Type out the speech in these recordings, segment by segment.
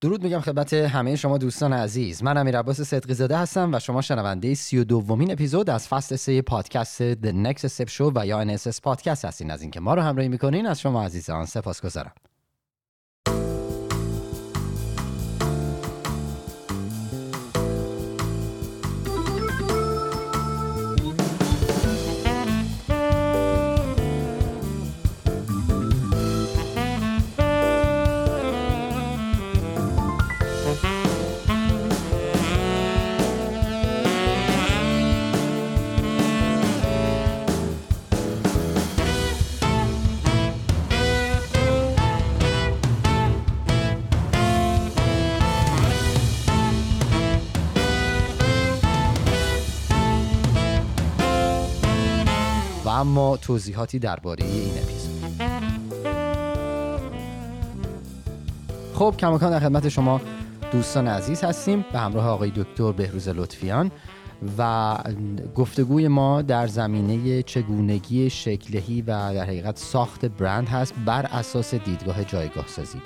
درود میگم خدمت همه شما دوستان عزیز. من امیر عباس صدقی زاده هستم و شما شنونده سی و دومین اپیزود از فصل سه پادکست The Next Step Show و یا NSS پادکست هستین. از اینکه ما رو همراهی می‌کنین از شما عزیزان سپاس توضیحاتی درباره این اپیزود. خب کماکان در خدمت شما دوستان عزیز هستیم. به همراه آقای دکتر بهروز لطفیان و گفتگوی ما در زمینه چگونگی شکلهی و در حقیقت ساخت برند هست بر اساس دیدگاه جایگاه سازی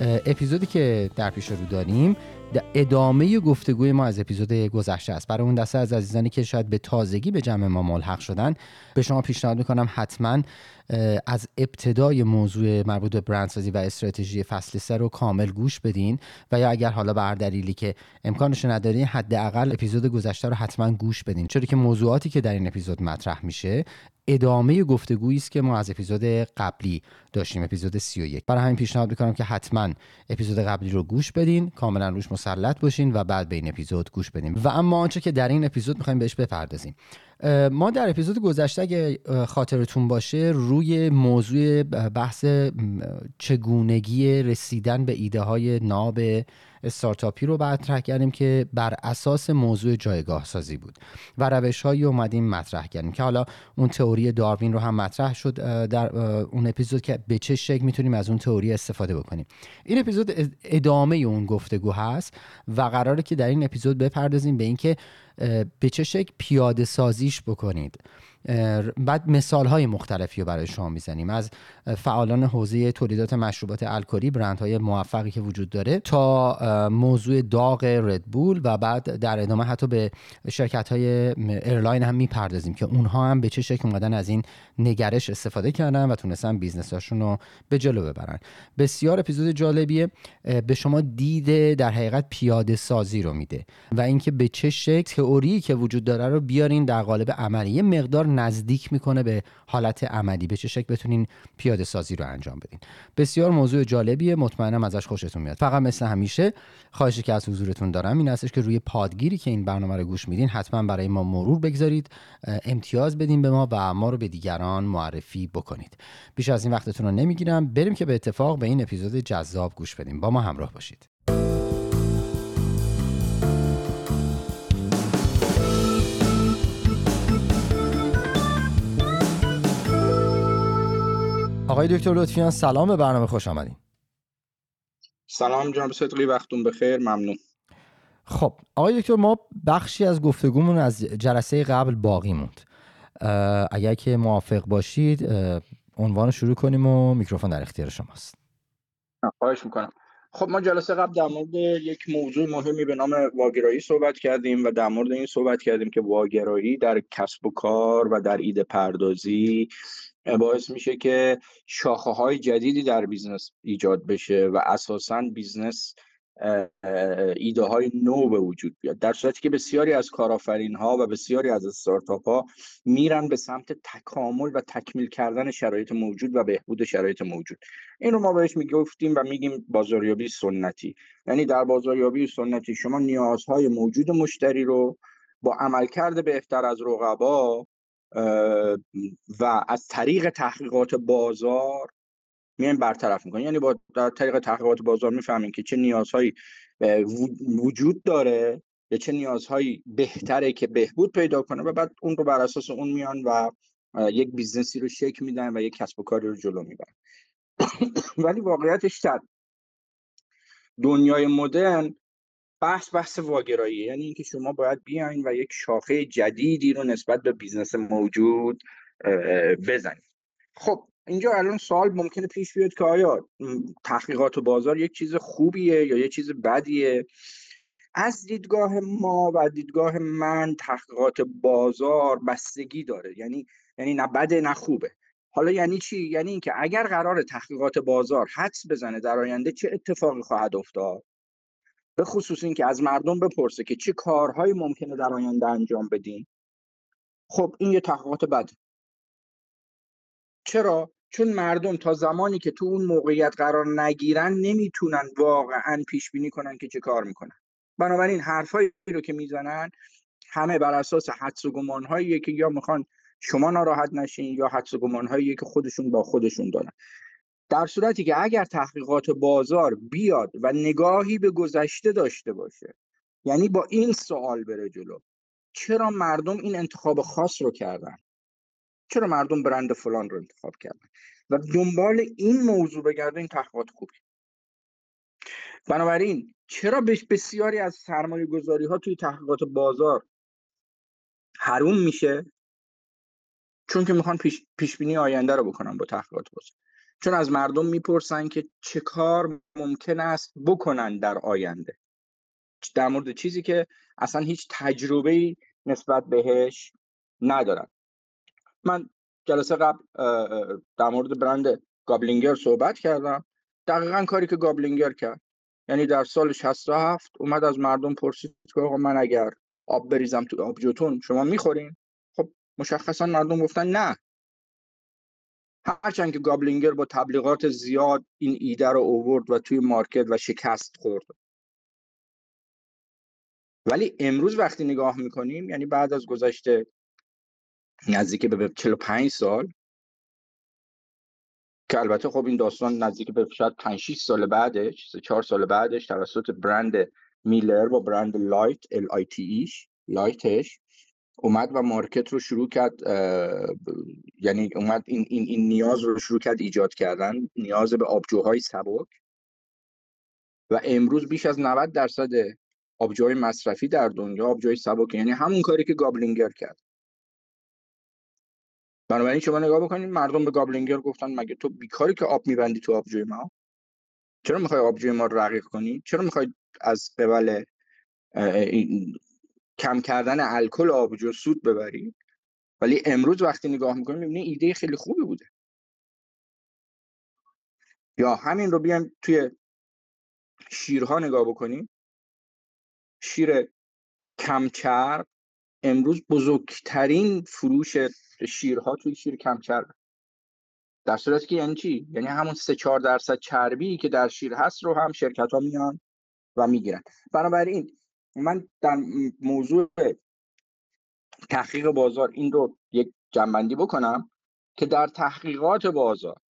اپیزودی که در پیش رو داریم ادامه گفتگوی ما از اپیزود گذشته است. برای اون دسته از عزیزانی که شاید به تازگی به جمع ما ملحق شدن به شما پیشنهاد می‌کنم حتما از ابتدای موضوع مربوط به برندسازی و استراتژی فصل سه رو کامل گوش بدین و یا اگر حالا بر دلیلی که امکانش ندارین حداقل اپیزود گذشته رو حتما گوش بدین. چرا که موضوعاتی که در این اپیزود مطرح میشه ادامه گفتگویی است که ما از اپیزود قبلی داشتیم اپیزود 31 برای همین پیشنهاد می‌کنم که حتما اپیزود قبلی رو گوش بدین کاملا روش مسلط باشین و بعد به این اپیزود گوش بدین. و اما آنچه که در این اپیزود می‌خوایم بهش بپردازیم. ما در اپیزود گذشته اگه خاطرتون باشه روی موضوع بحث چگونگی رسیدن به ایده های ناب استارتاپی رو مطرح کردیم که بر اساس موضوع جایگاه سازی بود و روش هایی اومدیم مطرح کردیم که حالا اون تئوری داروین رو هم مطرح شد در اون اپیزود که به چه شکل می‌تونیم از اون تئوری استفاده بکنیم. این اپیزود ادامه اون گفتگو هست و قراره که در این اپیزود بپردازیم به اینکه به چه شکل پیاده سازیش بکنید. بعد مثال های مختلفی رو برای شما می‌زنیم. از فعالان حوزه تولیدات مشروبات الکلی برند های موفقی که وجود داره تا موضوع داغ ردبول و بعد در ادامه حتی به شرکت های airline هم می‌پردازیم که اونها هم به چه شکل اومدن از این نگرش استفاده کردن و تونستن business هاشون رو به جلو ببرن. بسیار اپیزود جالبیه. به شما دیده در حقیقت پیاده سازی رو میده و اینکه به چه شکل تئوری که وجود داره رو بیارین در قالب عملی. مقدار نزدیک می‌کنه به حالت عملی. به چه شکل بتونین پیاده سازی رو انجام بدین. بسیار موضوع جالبیه. مطمئنم ازش خوشتون میاد. فقط مثل همیشه خواهشی که از حضورتون دارم این هستش که روی پادگیری که این برنامه رو گوش میدین حتما برای ما مرور بگذارید امتیاز بدین به ما و ما رو به دیگران معرفی بکنید. بیش از این وقتتون رو نمی‌گیرم. بریم که به اتفاق به این اپیزود جذاب گوش بدیم. با ما همراه باشید. آقای دکتر لطفیان سلام به برنامه خوش آمدین. سلام جناب صدقی وقتون بخیر ممنون. خب آقای دکتر ما بخشی از گفتگومون از جلسه قبل باقی موند. اگر که موافق باشید عنوان شروع کنیم و میکروفون در اختیار شماست. خواهش می‌کنم. خب ما جلسه قبل در مورد یک موضوع مهمی به نام واگرایی صحبت کردیم و در مورد این صحبت کردیم که واگرایی در کسب و کار و در ایده پردازی باعث میشه که شاخه های جدیدی در business ایجاد بشه و اساسا business ایده های نو به وجود بیاد. در صورتی که بسیاری از کارآفرین ها و بسیاری از استارتاپ ها میرن به سمت تکامل و تکمیل کردن شرایط موجود و بهبود شرایط موجود. این رو ما بهش می‌گفتیم و میگیم بازاریابی سنتی. یعنی در بازاریابی سنتی شما نیازهای موجود مشتری رو با عملکرد بهتر از رقبا و از طریق تحقیقات بازار میایم برطرف می‌کنیم. یعنی با در طریق تحقیقات بازار می‌فهمیم که چه نیازهایی وجود داره یا چه نیازهایی بهتره که بهبود پیدا کنه و بعد اون رو بر اساس اون میان و یک business ی رو شکل میدن و یک کسب و کاری رو جلو می‌برن. ولی واقعیتش در دنیای مدرن بحث بحث واگرایی. یعنی اینکه شما باید بیاین و یک شاخه جدیدی رو نسبت به business موجود بزنید. خب اینجا الان سوال ممکنه پیش بیاد که آیا تحقیقات و بازار یک چیز خوبیه یا یک چیز بدیه؟ از دیدگاه ما و دیدگاه من تحقیقات بازار بستگی داره. یعنی یعنی نه بده نه خوبه. حالا یعنی چی؟ یعنی اینکه اگر قرار تحقیقات بازار حدس بزنه در آینده چه اتفاقی خواهد افتاد؟ به خصوص اینکه از مردم بپرسه که چه کارهایی ممکنه در آینده انجام بدین. خب این یه تحقیقات بده. چرا؟ چون مردم تا زمانی که تو اون موقعیت قرار نگیرن نمی‌تونن واقعا پیش بینی کنن که چه کار می‌کنن. بنابراین حرفایی رو که می‌زنن همه بر اساس حدس و گمانهایی که یا می‌خوان شما ناراحت نشین یا حدس و گمانهایی که خودشون با خودشون دارن. در صورتی که اگر تحقیقات بازار بیاد و نگاهی به گذشته داشته باشه یعنی با این سوال بره جلو چرا مردم این انتخاب خاص رو کردن؟ چرا مردم برند فلان رو انتخاب کردن؟ و دنبال این موضوع بگرده این تحقیقات خوبی. بنابراین چرا بسیاری از سرمایه گذاری ها توی تحقیقات بازار حروم میشه؟ چون که می‌خوان پیش, پیش بینی آینده رو بکنن با تحقیقات بازار. چون از مردم می‌پرسن که چه کار ممکن است بکنن در آینده. در مورد چیزی که اصلا هیچ تجربه نسبت بهش ندارن. من جلسه قبل در مورد برند Gablinger صحبت کردم. دقیقا کاری که Gablinger کرد. یعنی در سال 67 اومد از مردم پرسید که آقا من اگر آب بریزم تو آبجوتون شما می‌خورین؟ خب مشخصا مردم گفتن نه. هرچند که Gablinger با تبلیغات زیاد این ایده رو اوورد و توی market و شکست خورد. ولی امروز وقتی نگاه می‌کنیم یعنی بعد از گذشته نزدیک به 45 سال که البته خب این داستان نزدیک به شاید 5 6 سال بعدش 4 سال بعدش توسط برند Miller با برند Lite L I T E ش Lite ش اومد و market رو شروع کرد یعنی اومد این, این, این نیاز رو شروع کرد ایجاد کردن نیاز به آبجوهای سبک. و امروز بیش از 90 درصد آبجوهای مصرفی در دنیا آبجوهای سبک یعنی همون کاری که Gablinger کرد. بنابراین شما نگاه بکنید مردم به گابلینگر گفتن مگه تو بیکاری که آب میبندی تو آبجوی ما؟ چرا می‌خوای آبجوی ما رقیق کنی؟ چرا می‌خوای از قبل کم کردن الکل آبجو سود ببری. ولی امروز وقتی نگاه می‌کنیم می‌بینی ایده خیلی خوبی بوده. یا همین رو بیایم توی شیرها نگاه بکنیم. شیر کمچرب امروز بزرگترین فروش شیرها توی شیر کمچرب. در صورتی که یعنی چی؟ یعنی همون 3 4 درصد چربی که در شیر هست رو هم شرکت ها میان و می‌گیرن. بنابراین من در موضوع تحقیق بازار این رو یک جنبندی بکنم که در تحقیقات بازار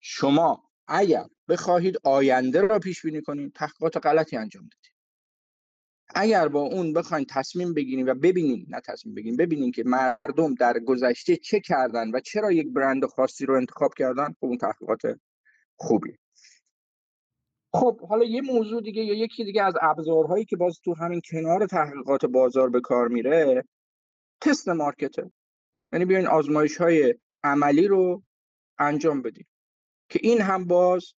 شما اگر بخواهید آینده را پیش بینی کنید تحقیقات غلطی انجام بدید اگر با اون بخواین تصمیم بگیریم و ببینیم نه تصمیم بگیریم ببینیم که مردم در گذشته چه کردن و چرا یک برند خاصی رو انتخاب کردن خب اون تحقیقات خوبی خب حالا یه موضوع دیگه یا یکی دیگه از ابزارهایی که باز تو همین کنار تحقیقات بازار به کار میره تست مارکته. یعنی بیاین آزمایش های عملی رو انجام بدیم که این هم باز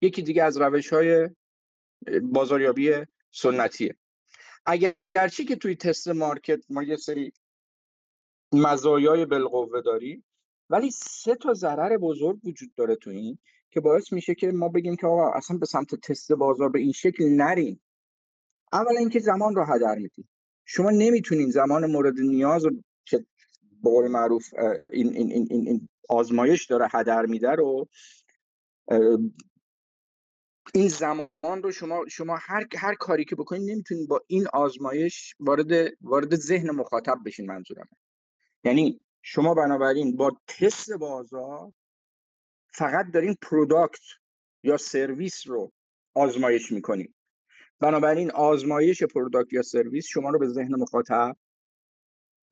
یکی دیگه از روش های بازاریابی سنتیه. اگرچه که توی تست مارکت ما یه سری مزایای بالقوه داریم ولی سه تا ضرر بزرگ وجود داره تو این که باعث میشه که ما بگیم که آقا اصلا به سمت تست بازار به این شکل نریم. اولا اینکه زمان رو هدر میدیم. شما نمی‌تونین زمان مورد نیاز که به معروف این, این, این, این آزمایش داره هدر میده رو این زمان رو شما شما هر هر کاری که بکنید نمی‌تونید با این آزمایش وارد وارد ذهن مخاطب بشین منظورم. یعنی شما بنابراین با تست بازار فقط دارین product یا سرویس رو آزمایش می‌کنید بنابراین آزمایش product یا سرویس شما رو به ذهن مخاطب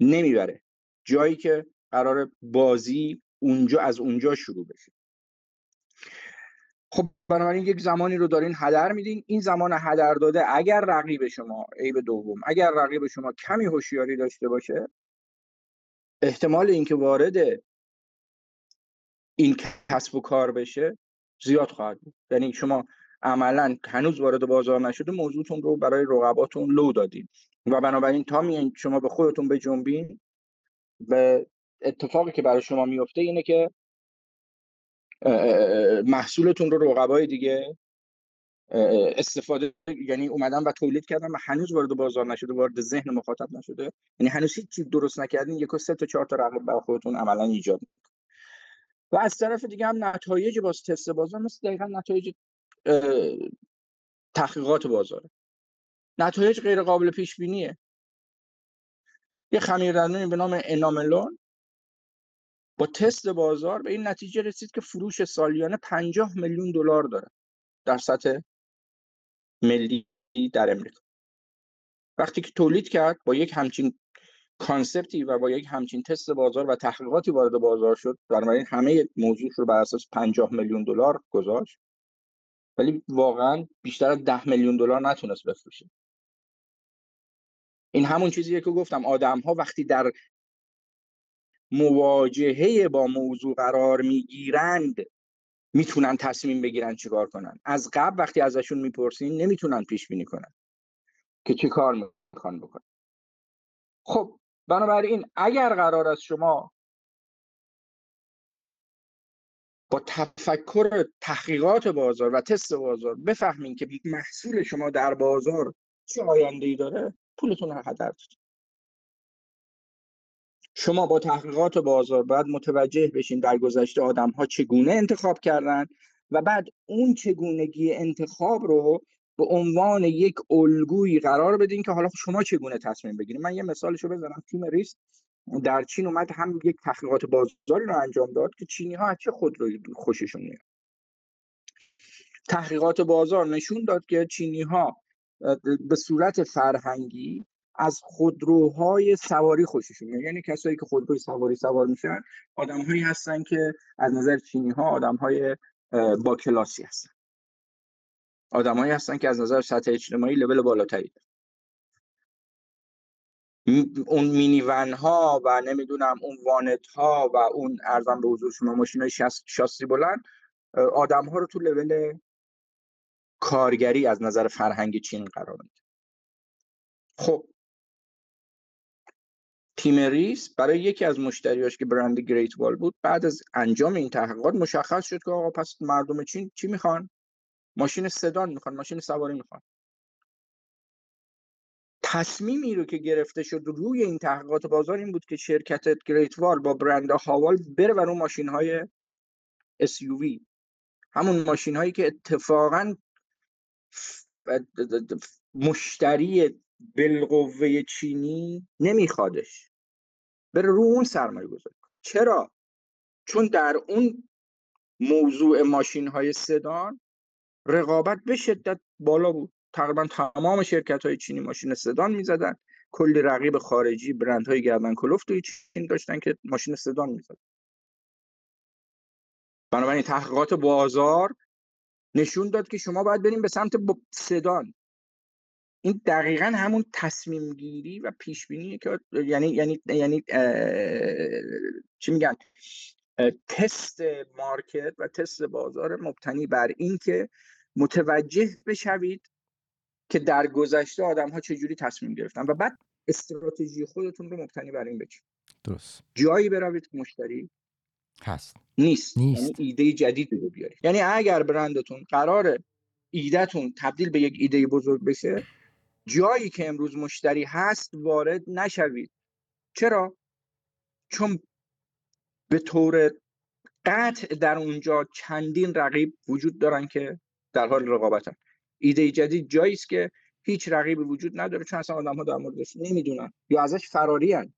نمی‌بره. جایی که قرار بازی اونجا از اونجا شروع بشه. خب بنابراین یک زمانی رو دارین هدر میدین. این زمان هدر داده اگر رقیب شما عیب دوم اگر رقیب شما کمی هوشیاری داشته باشه احتمال اینکه وارد این کسب و کار بشه زیاد خواهد بود. یعنی شما عملا هنوز وارد بازار نشده موضوعتون رو برای رقباتون لو دادین و بنابراین تا میان شما به خودتون بجنبین به اتفاقی که برای شما میفته اینه که محصولتون رو رقبای دیگه استفاده یعنی اومدن و تولید کردن و هنوز وارد بازار نشده وارد ذهن مخاطب نشده. یعنی هنوز هیچ درست نکردین یک سه تا چهار تا رقیب برای خودتون عملا ایجاد و از طرف دیگه هم نتایج باز تست بازار مثل دقیقا نتایج تحقیقات بازار. نتایج غیر قابل پیش بینیه یه خمیردندونی به نام اناملون با تست بازار به این نتیجه رسید که فروش سالیانه 50 میلیون دلار داره در سطح ملی در امریکا. وقتی که تولید کرد با یک همچین کانسپتی و با یک همچین تست بازار و تحقیقاتی وارد بازار شد. بنابراین همه موضوع رو بر اساس 50 میلیون دلار گذاشت. ولی واقعا بیشتر از 10 میلیون دلار نتونست بفروشه. این همون چیزیه که گفتم. آدم ها وقتی در مواجهه با موضوع قرار می‌گیرند می‌تونن تصمیم بگیرن چیکار کنن. از قبل وقتی ازشون می‌پرسین نمی‌تونن پیش بینی کنن که چه کار می‌خوان بکنن. خب بنابراین اگر قرار است شما با تفکر تحقیقات بازار و تست بازار بفهمین که محصول شما در بازار چه آینده داره پولتون رو هدر شما با تحقیقات بازار باید متوجه بشین در گذشته آدم ها چگونه انتخاب کردن و بعد اون چگونگی انتخاب رو به عنوان یک الگویی قرار بدین که حالا شما چگونه تصمیم بگیرید من یه مثالشو بزنم. تیم ریس در چین اومد هم یک تحقیقات بازاری رو انجام داد که چینی ها چه خود رو خوششون میاد؟ تحقیقات بازار نشون داد که چینی ها به صورت فرهنگی از خودروهای سواری خوششون میاد. یعنی کسایی که خودروی سواری سوار میشن آدمهایی هستن که از نظر چینی ها آدمهای با کلاسی هستن. آدمهایی هستن که از نظر سطح اجتماعی لول بالاتری. اون مینی ون ها و نمی‌دونم اون وانت ها و اون ارزم به حضور شما ماشین های شاسی بلند آدم ها رو تو لول کارگری از نظر فرهنگ چین قرار میده. خب. تیم ریس برای یکی از مشتریاش که برند Great Wall بود بعد از انجام این تحقیقات مشخص شد که آقا پس مردم چین چی می‌خوان؟ ماشین سدان می‌خوان ماشین سواری می‌خوان. تصمیمی رو که گرفته شد روی این تحقیقات بازار این بود که شرکت Great Wall با برند Haval بره بر اون ماشین های SUV همون ماشین هایی که اتفاقا مشتری بالقوه چینی نمیخوادش. بره رو اون سرمایه گذاری چرا؟ چون در اون موضوع ماشین های سدان رقابت به شدت بالا بود. تقریبا تمام شرکت های چینی ماشین سدان می‌زدن. کلی رقیب خارجی برند های گردن کلفت توی چین داشتن که ماشین سدان می‌زدن. بنابراین تحقیقات بازار نشون داد که شما باید بریم به سمت سدان این دقیقا همون تصمیم گیری و پیش بینی که یعنی یعنی یعنی چی میگن؟ تست مارکت و تست بازار مبتنی بر اینکه متوجه بشوید که در گذشته آدم ها چجوری تصمیم گرفتن و بعد استراتژی خودتون رو مبتنی بر این بچین درست. جایی بروید که مشتری هست. نیست, نیست. یعنی ایده جدید رو بیارید. یعنی اگر برندتون قرار ایدهتون تبدیل به یک ایده بزرگ بشه جایی که امروز مشتری هست وارد نشوید. چرا؟ چون به طور قطع در اونجا چندین رقیب وجود دارن که در حال رقابتن ایده جدید جایی است که هیچ رقیبی وجود نداره چون اصلا آدم ها در موردش نمی‌دونن یا ازش فراری هن.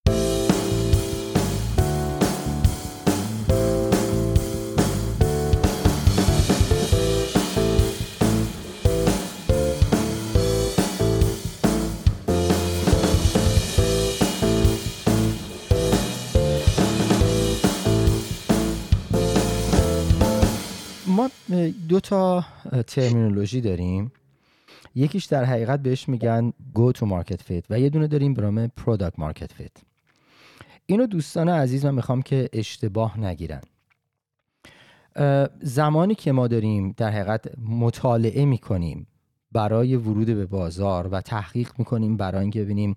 دو تا ترمینولوژی داریم. یکیش در حقیقت بهش میگن go to market fit و یه دونه داریم به نام product market fit. اینو دوستان عزیز من می‌خوام که اشتباه نگیرن. زمانی که ما داریم در حقیقت مطالعه می‌کنیم برای ورود به بازار و تحقیق می‌کنیم برای اینکه ببینیم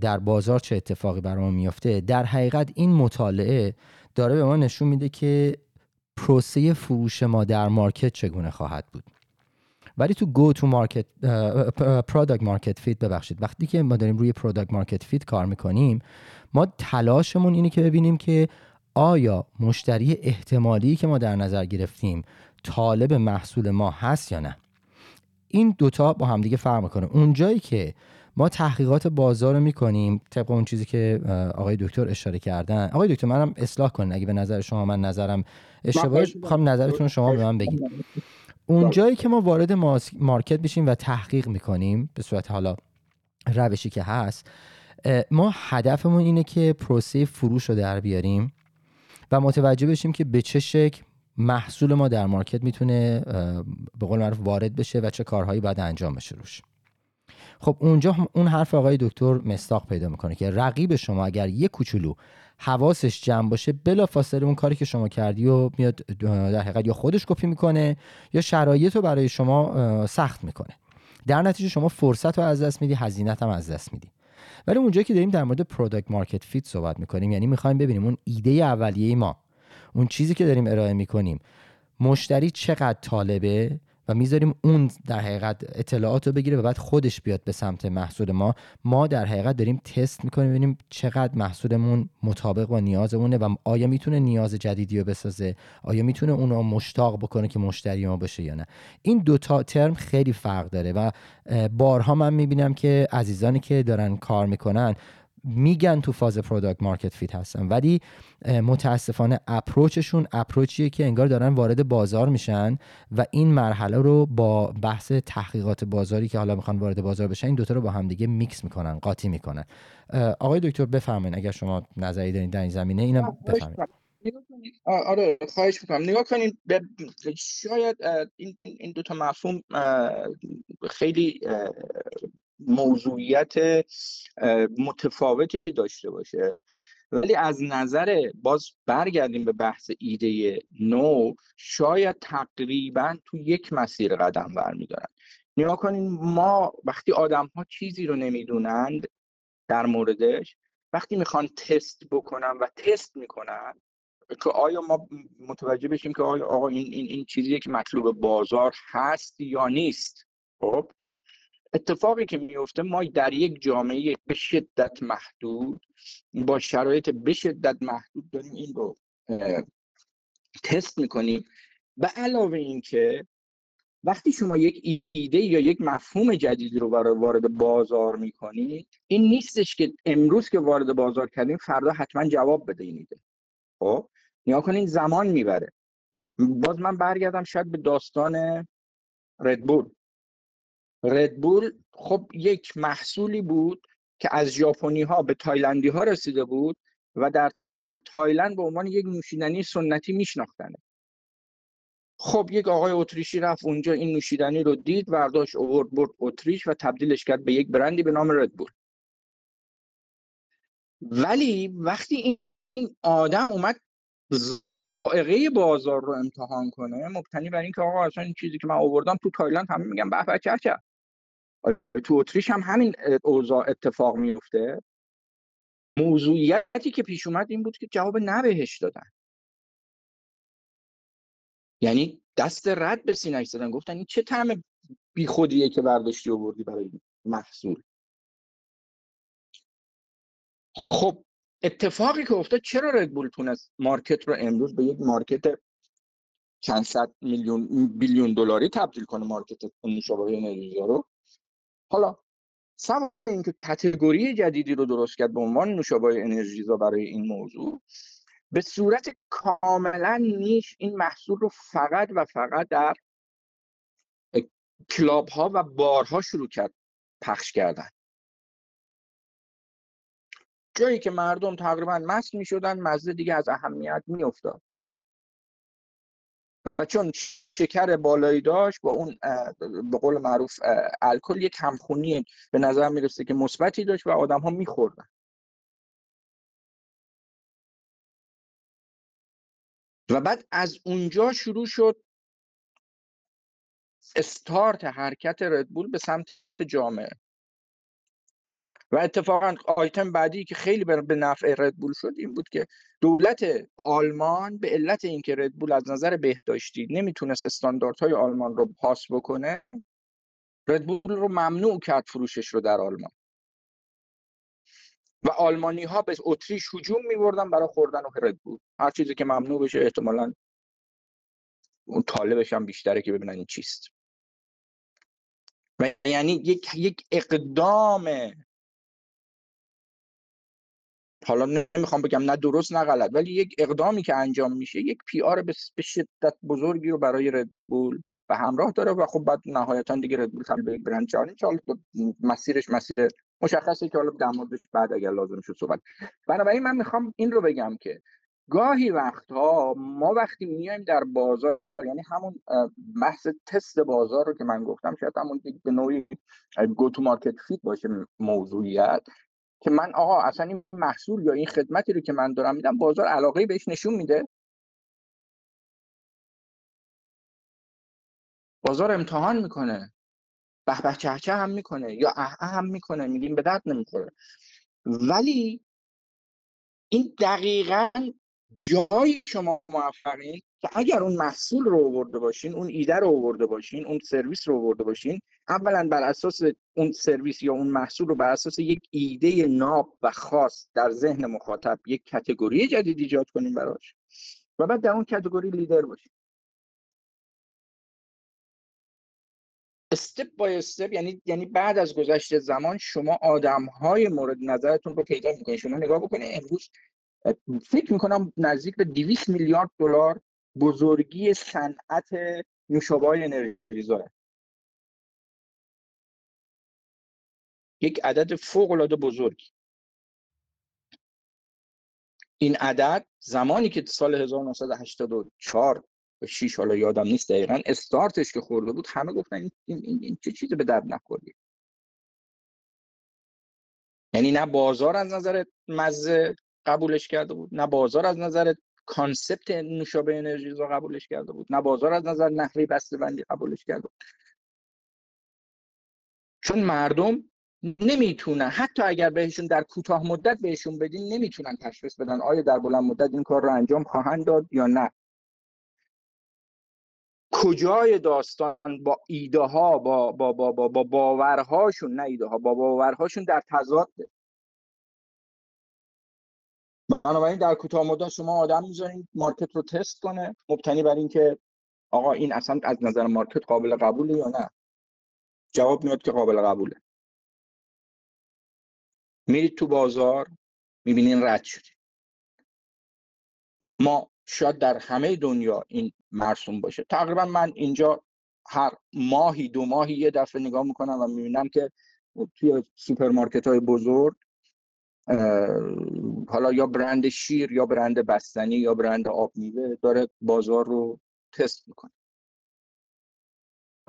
در بازار چه اتفاقی برای میفته در حقیقت این مطالعه داره به ما نشون میده که پروسه فروش ما در market چگونه خواهد بود؟ ولی تو go to market product market fit ببخشید. وقتی که ما داریم روی product market fit کار می‌کنیم ما تلاشمون اینه که ببینیم که آیا مشتری احتمالی که ما در نظر گرفتیم طالب محصول ما هست یا نه. این دوتا با همدیگه فرق می‌کنه. اونجایی که ما تحقیقات بازار رو می‌کنیم طبق اون چیزی که آقای دکتر اشاره کردن. آقای دکتر منم اصلاح کنین. اگه به نظر شما من نظرم اشتباه می‌خوام نظرتون شما به من بگید اون جایی که ما وارد مارکت بشیم و تحقیق می‌کنیم به صورت حالا روشی که هست ما هدفمون اینه که پروسه فروش رو در بیاریم و متوجه بشیم که به چه شکل محصول ما در مارکت می‌تونه به قول معروف وارد بشه و چه کارهایی باید انجام بشه روش. خب اونجا اون حرف آقای دکتر مصداق پیدا می‌کنه که رقیب شما اگر یک کوچولو حواسش جمع باشه بلافاصله اون کاری که شما کردی و میاد در حقیقت یا خودش کپی می‌کنه یا شرایط رو برای شما سخت می‌کنه. در نتیجه شما فرصت رو از دست میدی هزینت هم از دست میدی. ولی اونجایی که داریم در مورد product market fit صحبت می‌کنیم یعنی می‌خوایم ببینیم اون ایده اولیه ما اون چیزی که داریم ارائه می‌کنیم مشتری چقدر طالبه؟ و می‌ذاریم اون در حقیقت اطلاعات رو بگیره و بعد خودش بیاد به سمت محصول ما. ما در حقیقت داریم تست می‌کنیم ببینیم چقدر محصولمون مطابق با نیازمونه و آیا می‌تونه نیاز جدیدی رو بسازه؟ آیا می‌تونه اون رو مشتاق بکنه که مشتری ما باشه یا نه؟ این دوتا ترم خیلی فرق داره و بارها من می‌بینم که عزیزانی که دارن کار می‌کنن میگن تو فاز product market fit هستن. ولی متاسفانه approach شون approach یه که انگار دارن وارد بازار میشن و این مرحله رو با بحث تحقیقات بازاری که حالا می‌خوان وارد بازار بشن این دوتا رو با همدیگه میکس می‌کنن قاطی می‌کنن. آقای دکتر بفرمایید. اگر شما نظری دارین در این زمینه اینم بفرمایید. آره خواهش می‌کنم. نگاه کنین شاید این این دو تا مفهوم خیلی موضوعیت متفاوتی داشته باشه. ولی از نظر باز برگردیم به بحث ایده نو شاید تقریبا تو یک مسیر قدم برمیدارن. نیا کنین ما وقتی آدم ها چیزی رو نمی‌دونند در موردش وقتی می‌خوان تست بکنن و تست می‌کنن که آیا ما متوجه بشیم که آیا آقا این, این, این چیزیه که مطلوب بازار هست یا نیست. خب. اتفاقی که میفته ما در یک جامعه به شدت محدود با شرایط به شدت محدود داریم این رو تست می‌کنیم. و علاوه اینکه وقتی شما یک ایده یا یک مفهوم جدیدی رو وارد بازار می‌کنید این نیستش که امروز که وارد بازار کردیم فردا حتما جواب بده این ایده. خب؟ نیا کنین زمان می‌بره. باز من برگردم شاید به داستان ردبول ردبول خب یک محصولی بود که از ژاپنی ها به تایلندی ها رسیده بود و در تایلند به عنوان یک نوشیدنی سنتی میشناختنه. خب یک آقای اتریشی رفت اونجا این نوشیدنی رو دید برداشت اوورد برد اتریش و تبدیلش کرد به یک برندی به نام ردبول ولی وقتی این آدم اومد ذائقه بازار رو امتحان کنه مبتنی بر اینکه آقا اصلا این چیزی که من آوردم تو تایلند همه میگن به به چه تو اتریش هم همین اوضاع اتفاق میفته موضوعیتی که پیش اومد این بود که جواب نبهش دادن. یعنی دست رد به سینه‌اش زدن. گفتن این چه طعم بیخودیه که برداشتی آوردی برای محصول. خب اتفاقی که افتاد چرا ردبول تونست مارکت رو امروز به یک مارکت چند صد میلیون بیلیون دلاری تبدیل کنه مارکت نوشابه انرژی رو؟ حالا سوای اینکه کتگوری جدیدی رو درست کرد به عنوان نوشابه انرژیزا برای این موضوع به صورت کاملا نیش این محصول رو فقط و فقط در کلاب ها و بارها شروع کرد پخش کردن. جایی که مردم تقریبا مست می شدن مزه دیگه از اهمیت می افتاد و چون شکر بالایی داشت با اون به قول معروف الکل یک همخونی به نظر می‌رسه که مثبتی داشت و آدم ها میخوردن. و بعد از اونجا شروع شد استارت حرکت ردبول به سمت جامعه. و اتفاقا آیتم بعدی که خیلی به نفع ردبول شد این بود که دولت آلمان به علت اینکه ردبول از نظر بهداشتی نمی‌تونست استانداردهای آلمان رو پاس بکنه ردبول رو ممنوع کرد فروشش رو در آلمان. و آلمانی ها به اتریش هجوم میبردن برای خوردن و ردبول هر چیزی که ممنوع بشه احتمالا اون طالبش هم بیشتره که ببینن این چیست. و یعنی یک یک اقدام حالا نمی‌خوام بگم نه درست نه غلط ولی یک اقدامی که انجام میشه یک پی آر به شدت بزرگی رو برای ردبول و همراه داره و خب بعد نهایتا دیگه ردبول هم به برند جهانی مسیرش مسیر مشخصه که حالا در موردش بعد اگر لازم شد صحبت. بنابراین من می‌خوام این رو بگم که گاهی وقتها ما وقتی میایم در بازار یعنی همون بحث تست بازار رو که من گفتم شاید همون به نوعی گو تو مارکت فیت باشه موضوعیت. که من آقا اصلا این محصول یا این خدمتی رو که من دارم میدم بازار علاقه بهش نشون میده. بازار امتحان می‌کنه. به به چه هم می‌کنه یا اه هم می‌کنه میگیم به درد نمی‌خوره. ولی این دقیقا جایی شما موفقین که اگر اون محصول رو آورده باشین اون ایده رو آورده باشین اون سرویس رو آورده باشین اولا بر اساس اون سرویس یا اون محصول رو بر اساس یک ایده ناب و خاص در ذهن مخاطب یک کتگوری جدید ایجاد کنیم براش و بعد در اون کتگوری لیدر باشین استپ بای استپ یعنی یعنی بعد از گذشت زمان شما آدم های مورد نظرتون رو پیدا می‌کنید. شما نگاه بکنید امروز فکر می‌کنم نزدیک به 200 میلیارد دلار بزرگی صنعت نوشابه انرژیزا یک عدد فوق العاده بزرگی این عدد زمانی که سال 1984 و 6 حالا یادم نیست دقیقا استارتش که خورده بود همه گفتن این, این, این چه چیزی به درد نخوردی یعنی نه بازار از نظر مزه قبولش کرده بود نه بازار از نظر کانسپت نوشابه انرژی رو قبولش کرده بود نه بازار از نظر نحوه بسته بندی قبولش کرده بود. چون مردم نمی‌تونن. حتی اگر بهشون در کوتاه مدت بهشون بدین نمی‌تونن تشخیص بدن آیا در بلند مدت این کار رو انجام خواهند داد یا نه. کجای داستان با ایده ها با با با با, با باورهاشون؟ نه ایده ها با باورهاشون در تضاد. بنابراین در کوتاه مدت شما آدم می‌ذارین مارکت رو تست کنه مبتنی بر اینکه آقا این اصلا از نظر مارکت قابل قبوله یا نه؟ جواب میاد که قابل قبوله. میرید تو بازار می‌بینین رد شدید ما شاید در همه دنیا این مرسوم باشه. تقریبا من اینجا هر ماهی دو ماهی یه دفعه نگاه می‌کنم و می‌بینم که توی سوپرمارکت های بزرگ حالا یا برند شیر یا برند بستنی یا برند آب میوه داره بازار رو تست می‌کنه.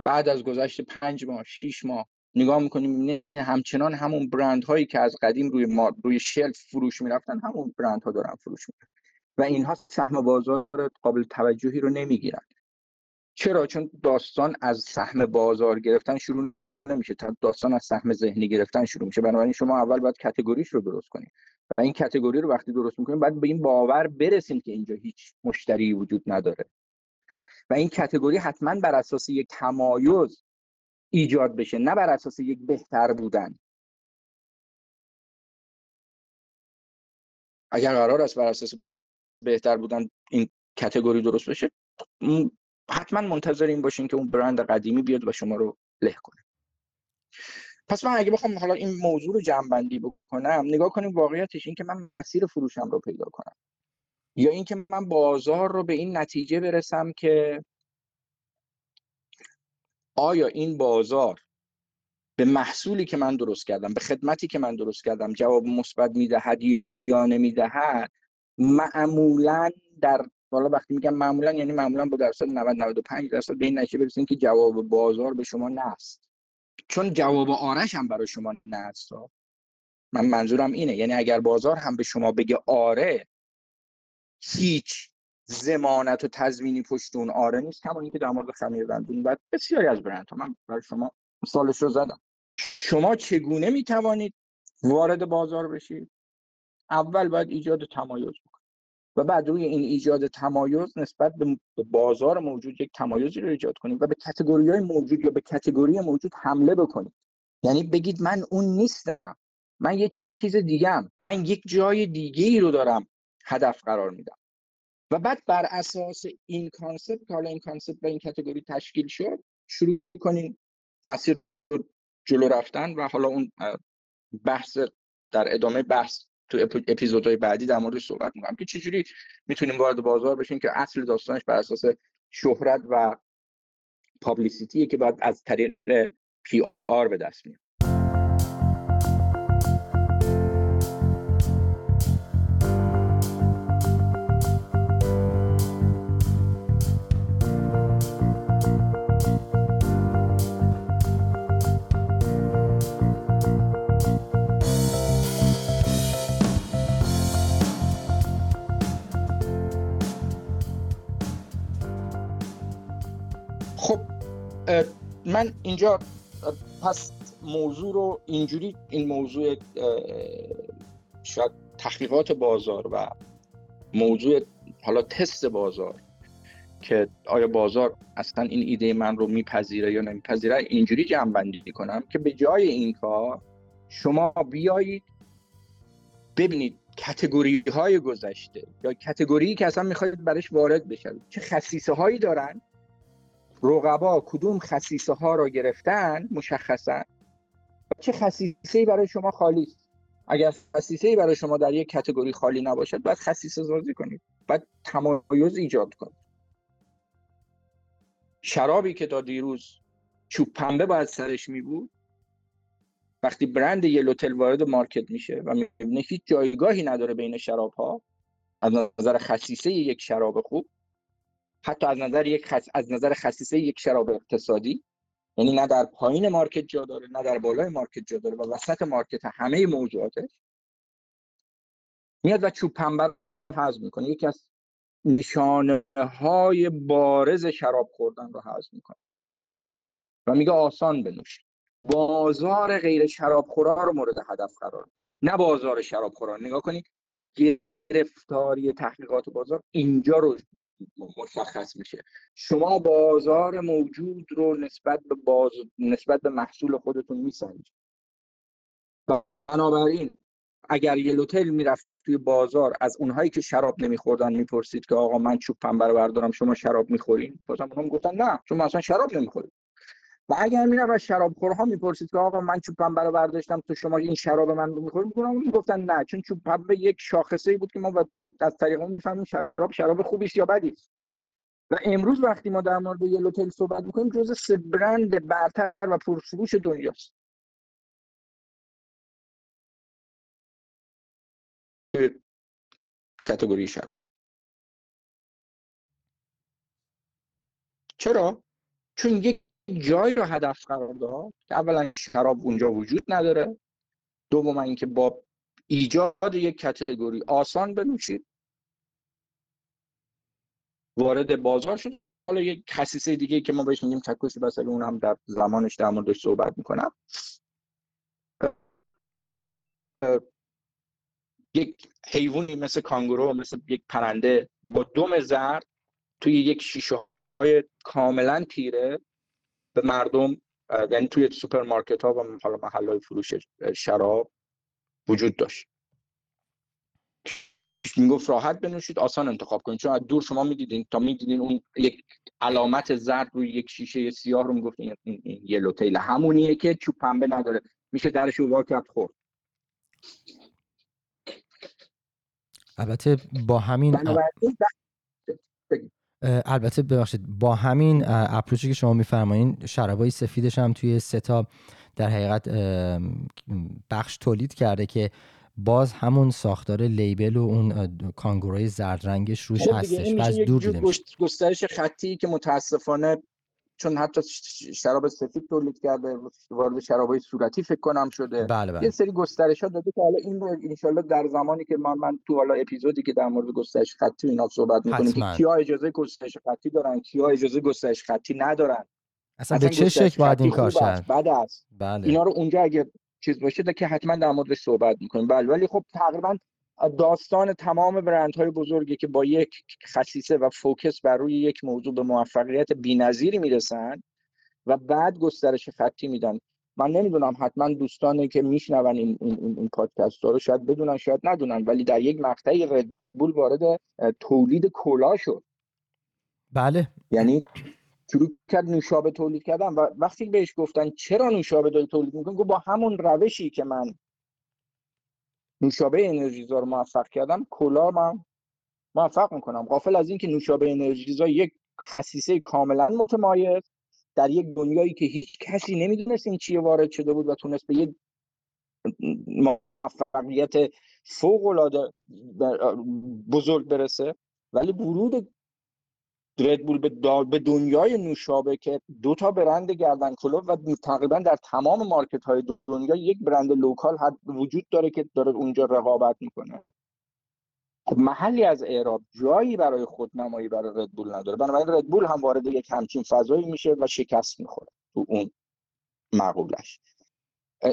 بعد از گذشت پنج ماه شیش ماه نگاه می‌کنیم همچنان همون برند هایی که از قدیم روی ما روی shelf فروش می‌رفتن همون برند ها دارن فروش میرن و اینها سهم بازار قابل توجهی رو نمی‌گیرن. چرا؟ چون داستان از سهم بازار گرفتن شروع نمیشه. داستان از سهم ذهنی گرفتن شروع میشه. بنابراین شما اول باید کتگوریش رو درست کنید و این کتگوری رو وقتی درست می‌کنیم باید به این باور برسیم که اینجا هیچ مشتری وجود نداره. و این کتگوری حتما بر اساس یک تمایز ایجاد بشه نه بر اساس یک بهتر بودن. اگر قرار است بر اساس بهتر بودن این کتگوری درست بشه حتما منتظر این باشین که اون برند قدیمی بیاد و شما رو له کنه. پس من اگه بخوام حالا این موضوع رو جمع بندی بکنم نگاه کنیم واقعیتش این که من مسیر فروشم رو پیدا کنم. یا اینکه من بازار رو به این نتیجه برسم که آیا این بازار به محصولی که من درست کردم به خدمتی که من درست کردم جواب مثبت می‌دهد یا نمی‌دهد معمولا در حالا وقتی میگم معمولا یعنی معمولا با درصد 90 95 درصد به این نتیجه برسیم که جواب بازار به شما نه چون جواب آرش هم برای شما نه من منظورم اینه یعنی اگر بازار هم به شما بگه آره هیچ زمانت و تضمینی پشت اون آره نیست کما اینکه در مورد خمیر دندون و بسیاری از برندها من برای شما مثالش رو زدم. شما چگونه می‌توانید وارد بازار بشید؟ اول باید ایجاد تمایز بکنید و بعد روی این ایجاد تمایز نسبت به بازار موجود یک تمایزی رو ایجاد کنید و به category های موجود یا به category موجود حمله بکنید. یعنی بگید من اون نیستم. من یک چیز دیگه‌م. من یک جای دیگه ای رو دارم هدف قرار میدم. و بعد بر اساس این concept که حالا این concept و این category تشکیل شد شروع کنین مسیر جلو رفتن و حالا اون بحث در ادامه بحث تو اپیزودهای بعدی در موردش صحبت می‌کنم که چجوری می‌تونیم وارد بازار بشیم که اصل داستانش بر اساس شهرت و پابلیسیتیه که باید از طریق پی آر به دست میاد من اینجا پس موضوع رو اینجوری این موضوع شاید تحقیقات بازار و موضوع حالا تست بازار که آیا بازار اصلا این ایده من رو میپذیره یا نمیپذیره اینجوری جمع بندی کنم که به جای این کار شما بیایید ببینید کتگوری های گذشته یا کتگوری که اصلا می‌خواید برش وارد بشید چه خصیصه هایی دارن رقبا کدوم خصیصه ها را گرفتن؟ مشخصا. چه خصیصه برای شما خالی است؟ اگر خصیصه برای شما در یک کتگوری خالی نباشد باید خصیصه سازی کنید. باید تمایز ایجاد کنید. شرابی که تا دیروز چوب پنبه باید سرش می بود وقتی برند یلوتل وارد مارکت میشه و می‌بینه هیچ جایگاهی نداره بین شراب ها از نظر خصیصه یک شراب خوب حتی از نظر یک خص... از نظر خصیصه یک شراب اقتصادی یعنی نه در پایین مارکت جا داره نه در بالای مارکت جا داره و وسط مارکت همه موضوعاتش میاد و چوب پنبه حذف می‌کنه. یکی از نشانه های بارز شراب خوردن رو حذف می‌کنه و میگه آسان بنوش. بازار غیر شراب خورا رو مورد هدف قرار نه بازار شراب خورا نگاه کنید گرفتاری تحقیقات بازار اینجا رو مشخص میشه. شما بازار موجود رو نسبت به باز... نسبت به محصول خودتون میسنجید. بنابراین اگر یه لوتل می‌رفت توی بازار از اونهایی که شراب نمیخوردن می‌پرسید که آقا من چوب پنبه رو بردارم شما شراب می‌خورین؟ بازم اونها گفتن نه شما اصلا شراب نمی‌خورید و اگر می‌رفت از شرابخورها می‌پرسید که آقا من چوب پنبه رو برداشتم تو شما این شراب من رو می‌خورید می‌گفتن نه چون چوب پنبه یک شاخصه ای بود که ما از طریق اون می‌فهمیم شراب شراب خوبی یا بدی و امروز وقتی ما در مورد یلوتل صحبت می‌کنیم جزء سه برند برتر و پرفروش دنیاست. کاتگوری شراب. چرا؟ چون یک جایی رو هدف قرار داد که اولا شراب اونجا وجود نداره. دوم اینکه با ایجاد یک کتگوری آسان بنوشید. وارد بازار شد. حالا یک خصیصه دیگه که ما بهش میگیم تکوسی بسل اون هم در زمانش در موردش صحبت می‌کنم. یک حیوانی مثل کانگورو مثل یک پرنده با دم زرد توی یک شیشه های کاملا تیره به مردم یعنی توی سوپرمارکت ها و حالا محل های فروش شراب وجود داشت. می‌گفت راحت بنوشید آسان انتخاب کنید. چون از دور شما می‌دیدین تا می‌دیدین اون یک علامت زرد روی یک شیشه سیاه رو می‌گفت این, این, یلو تیل همونیه که چوب پنبه نداره. میشه درش رو کرد خورد. البته با همین البته ببخشید با همین اپروچی که شما میفرمایین شرابای سفیدش هم توی ستا در حقیقت بخش تولید کرده که باز همون ساختار لیبل و اون کانگوروی زرد رنگش روش خب هستش. از دور گسترش خطی که متاسفانه چون حتی شراب سفید تولید کرده وارد شراب صورتی فکر کنم شده. بله بله. یه سری گسترش ها داده که حالا این رو انشالله در زمانی که من, من تو حالا اپیزودی که در مورد گسترش خطی اینا صحبت می‌کنیم که کیا اجازه گسترش خطی دارن کیا اجازه گسترش خطی ندارن. اصلا, به چه شکل باید این کار شد بعد است. بله. اینا رو اونجا اگه چیز باشه که حتما در موردش صحبت می‌کنیم. بله ولی خب تقریبا داستان تمام برندهای بزرگی که با یک خصیصه و فوکس بر روی یک موضوع به موفقیت بی‌نظیری می‌رسن و بعد گسترش خطی میدن. من نمی‌دونم حتما دوستانی که میشنون این این این پادکست رو شاید بدونن شاید ندونن ولی در یک مقطعی ردبول وارد تولید کلا شد. بله. یعنی شروع کرد نوشابه تولید کردن و وقتی بهش گفتن چرا نوشابه تولید می‌کنی گفت با همون روشی که من نوشابه انرژیزا رو موفق کردم کلا من موفق می‌کنم. غافل از اینکه نوشابه انرژیزا یک خصیصه کاملا متمایز در یک دنیایی که هیچ کسی نمی‌دونست این چیه وارد شده بود و تونست به یک موفقیت فوق العاده بزرگ برسه. ولی ورود Red Bull به, به دنیای نوشابه که دو تا برند گردن کلفت و تقریبا در تمام market های دنیا یک برند local وجود داره که داره اونجا رقابت می‌کنه. خب محلی از اعراب جایی برای خودنمایی برای Red Bull نداره. بنابراین Red Bull هم وارد یک همچین فضایی میشه و شکست می‌خوره تو اون مقولش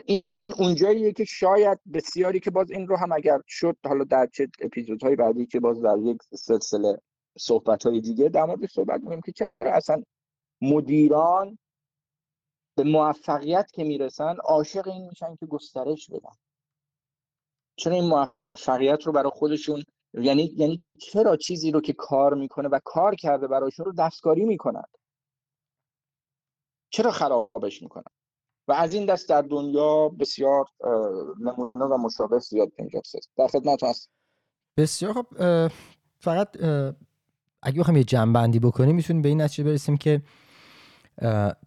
این اونجاییه که شاید بسیاری که باز این رو هم اگر شد حالا در چه اپیزودهای بعدی که باز در یک سلسله صحبت های دیگه در مورد صحبت می‌کنیم که چرا اصلا مدیران به موفقیت که می‌رسن عاشق این میشن که گسترش بدن؟ چرا این موفقیت رو برای خودشون یعنی یعنی چرا چیزی رو که کار می‌کنه و کار کرده برایشون رو دستکاری می‌کنن؟ چرا خرابش می‌کنن؟ و از این دست در دنیا بسیار نمونه و مشابه زیاد اینجاست. در خدمت هست بسیار خب فقط اگه بخوایم یه جنبندی بکنیم می‌تونیم به این نتیجه برسیم که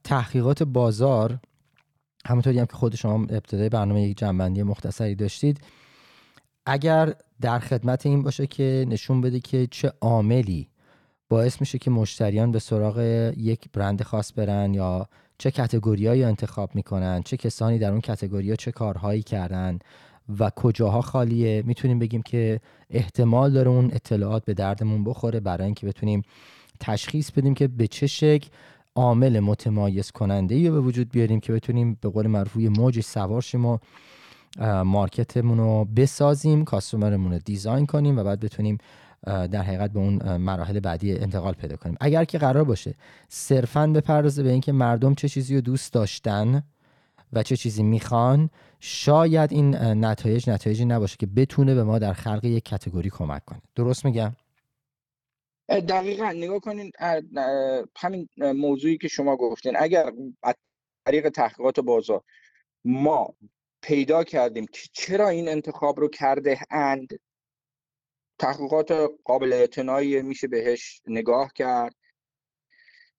تحقیقات بازار همونطوری هم که خود شما ابتدای برنامه یک جنبندی مختصری داشتید اگر در خدمت این باشه که نشون بده که چه عاملی باعث میشه که مشتریان به سراغ یک برند خاص برن یا چه کتگوریایی انتخاب می‌کنن چه کسانی در اون کتگوری چه کارهایی کردن. و کجاها خالیه. می‌تونیم بگیم که احتمال داره اون اطلاعات به دردمون بخوره برای اینکه بتونیم تشخیص بدیم که به چه شکل عامل متمایز کننده ای به وجود بیاریم که بتونیم به قول معروف موج سوار شیم و مارکتمون رو بسازیم کاستومرمون رو دیزاین کنیم و بعد بتونیم در حقیقت به اون مراحل بعدی انتقال پیدا کنیم. اگر که قرار باشه صرفا بپردازه به اینکه مردم چه چیزی رو دوست داشتن و چه چیزی می‌خوان شاید این نتایج نتایجی نباشه که بتونه به ما در خلق یک کتگوری کمک کنه. درست میگم؟ دقیقا. نگاه کنین همین موضوعی که شما گفتین. اگر از طریق تحقیقات بازار ما پیدا کردیم که چرا این انتخاب رو کرده اند تحقیقات قابل اعتنایی میشه بهش نگاه کرد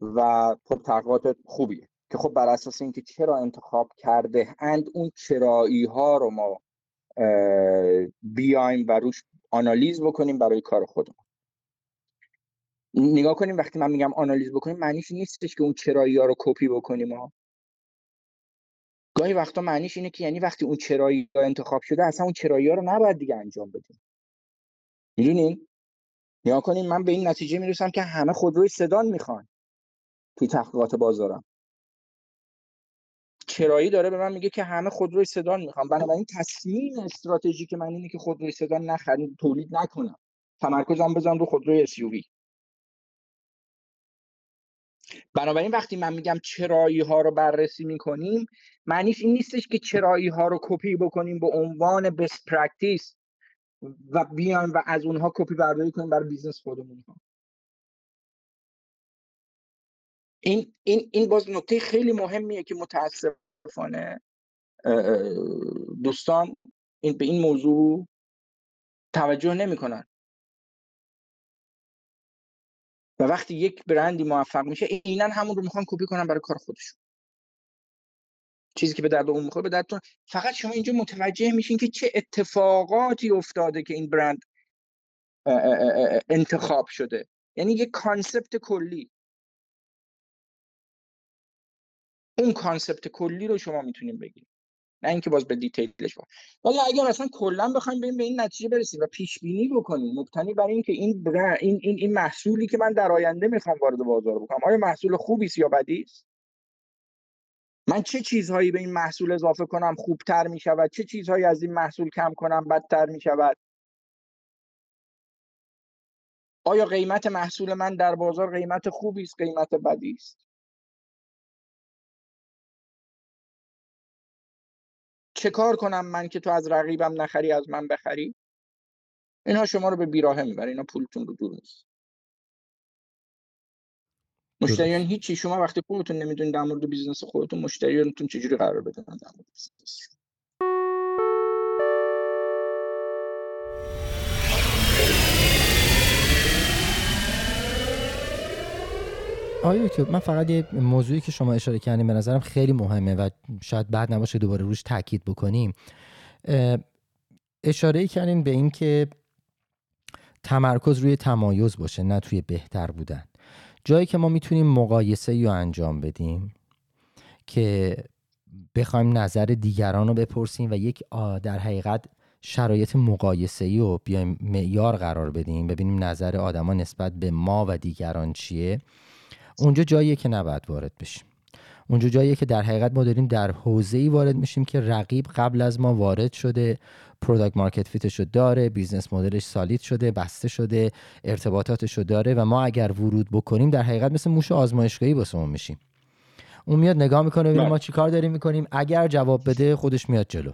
و خب تحقیقات خوبیه. که خب بر اساس اینکه چرا انتخاب کرده اند اون چرایی ها رو ما بیایم و روش آنالیز بکنیم برای کار خودمون. نگاه کنیم وقتی من میگم آنالیز بکنیم معنیش نیستش که اون چرایی ها رو کپی بکنیم ها. گاهی وقتا معنیش اینه که یعنی وقتی اون چرایی ها انتخاب شده اصلا اون چرایی ها رو نباید دیگه انجام بدیم. می‌دونین نگاه کنیم من به این نتیجه می‌رسم که همه خودروی سدان می‌خوان توی تحقیقات بازارم. چرایی داره به من میگه که همه خودروی سدان می‌خوان بنابراین تصمیم استراتژیک من اینه که خودروی سدان نخرید تولید نکنم. تمرکزم بزنم رو خودروی SUV بنابراین وقتی من میگم چرایی ها رو بررسی می‌کنیم معنیش این نیستش که چرایی ها رو کپی بکنیم به عنوان best practice و بیایم و از اونها کپی برداری کنیم برای business خودمون. این این این باز نکته خیلی مهمیه که متاسفانه دوستان این به این موضوع توجه نمی‌کنن. و وقتی یک برندی موفق میشه عینا همون رو می‌خوان کپی کنن برای کار خودشون. چیزی که به درد اون می‌خوره به دردتون. فقط شما اینجا متوجه میشین که چه اتفاقاتی افتاده که این برند انتخاب شده. یعنی یک concept کلی. اون concept کلی رو شما می‌تونیم بگیریم. نه اینکه باز به detail ش با. ولی اگر اصلا کلا بخوایم بریم به این نتیجه برسیم و پیش بینی بکنیم مبتنی بر اینکه این این این این محصولی که من در آینده می‌خوام وارد بازار بکنم آیا محصول خوبی است یا بدی است؟ من چه چیزهایی به این محصول اضافه کنم خوبتر می شود چه چیزهایی از این محصول کم کنم بدتر می شود آیا قیمت محصول من در بازار قیمت خوبی است قیمت بدی است؟ چه کار کنم من که تو از رقیبم نخری از من بخری؟ اینها شما رو به بیراهه می‌بره اینا پولتون رو دور نیست. مشتریان هیچی. شما وقتی خودتون نمی‌دونید در مورد business خودتون مشتریانتون چجوری قراره بدونن در مورد business آیا من فقط یه موضوعی که شما اشاره کردیم به نظرم خیلی مهمه و شاید بد نباشه دوباره روش تاکید بکنیم. اشاره کردیم به این که تمرکز روی تمایز باشه نه توی بهتر بودن. جایی که ما می‌تونیم مقایسه یا انجام بدیم که بخوایم نظر دیگران رو بپرسیم و یک در حقیقت شرایط مقایسه ای رو بیایم معیار قرار بدیم ببینیم نظر آدما نسبت به ما و دیگران چیه. اونجا جاییه که نباید وارد بشیم. اونجا جاییه که در حقیقت ما داریم در حوزه ای وارد میشیم که رقیب قبل از ما وارد شده product market fit ش رو داره business model ش solid شده بسته شده ارتباطاتش رو داره و ما اگر ورود بکنیم در حقیقت مثل موش آزمایشگاهی واسش میشیم. اون میاد نگاه می‌کنه ببینه ما چیکار داریم می‌کنیم. اگر جواب بده خودش میاد جلو.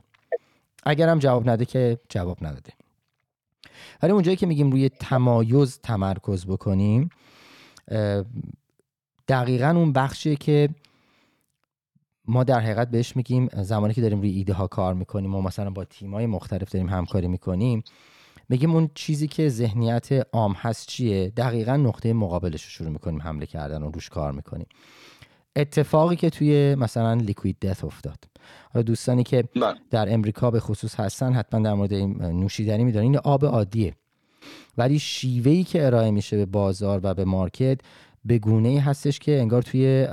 اگر هم جواب نده که جواب نداده. ولی اونجایی که میگیم روی تمایز تمرکز بکنیم دقیقا اون بخشیه که ما در حقیقت بهش میگیم زمانی که داریم روی ایده ها کار می‌کنیم و مثلا با تیمای مختلف داریم همکاری می‌کنیم میگیم اون چیزی که ذهنیت عام هست چیه؟ دقیقا نقطه مقابلش رو شروع می‌کنیم حمله کردن و روش کار می‌کنیم. اتفاقی که توی مثلا لیکوید دث افتاد. حالا دوستانی که بله. در امریکا به خصوص هستن حتما در مورد این نوشیدنی می‌دونن این آب عادیه. ولی شیوهی که ارائه میشه به بازار و به مارکت به گونه ای هستش که انگار توی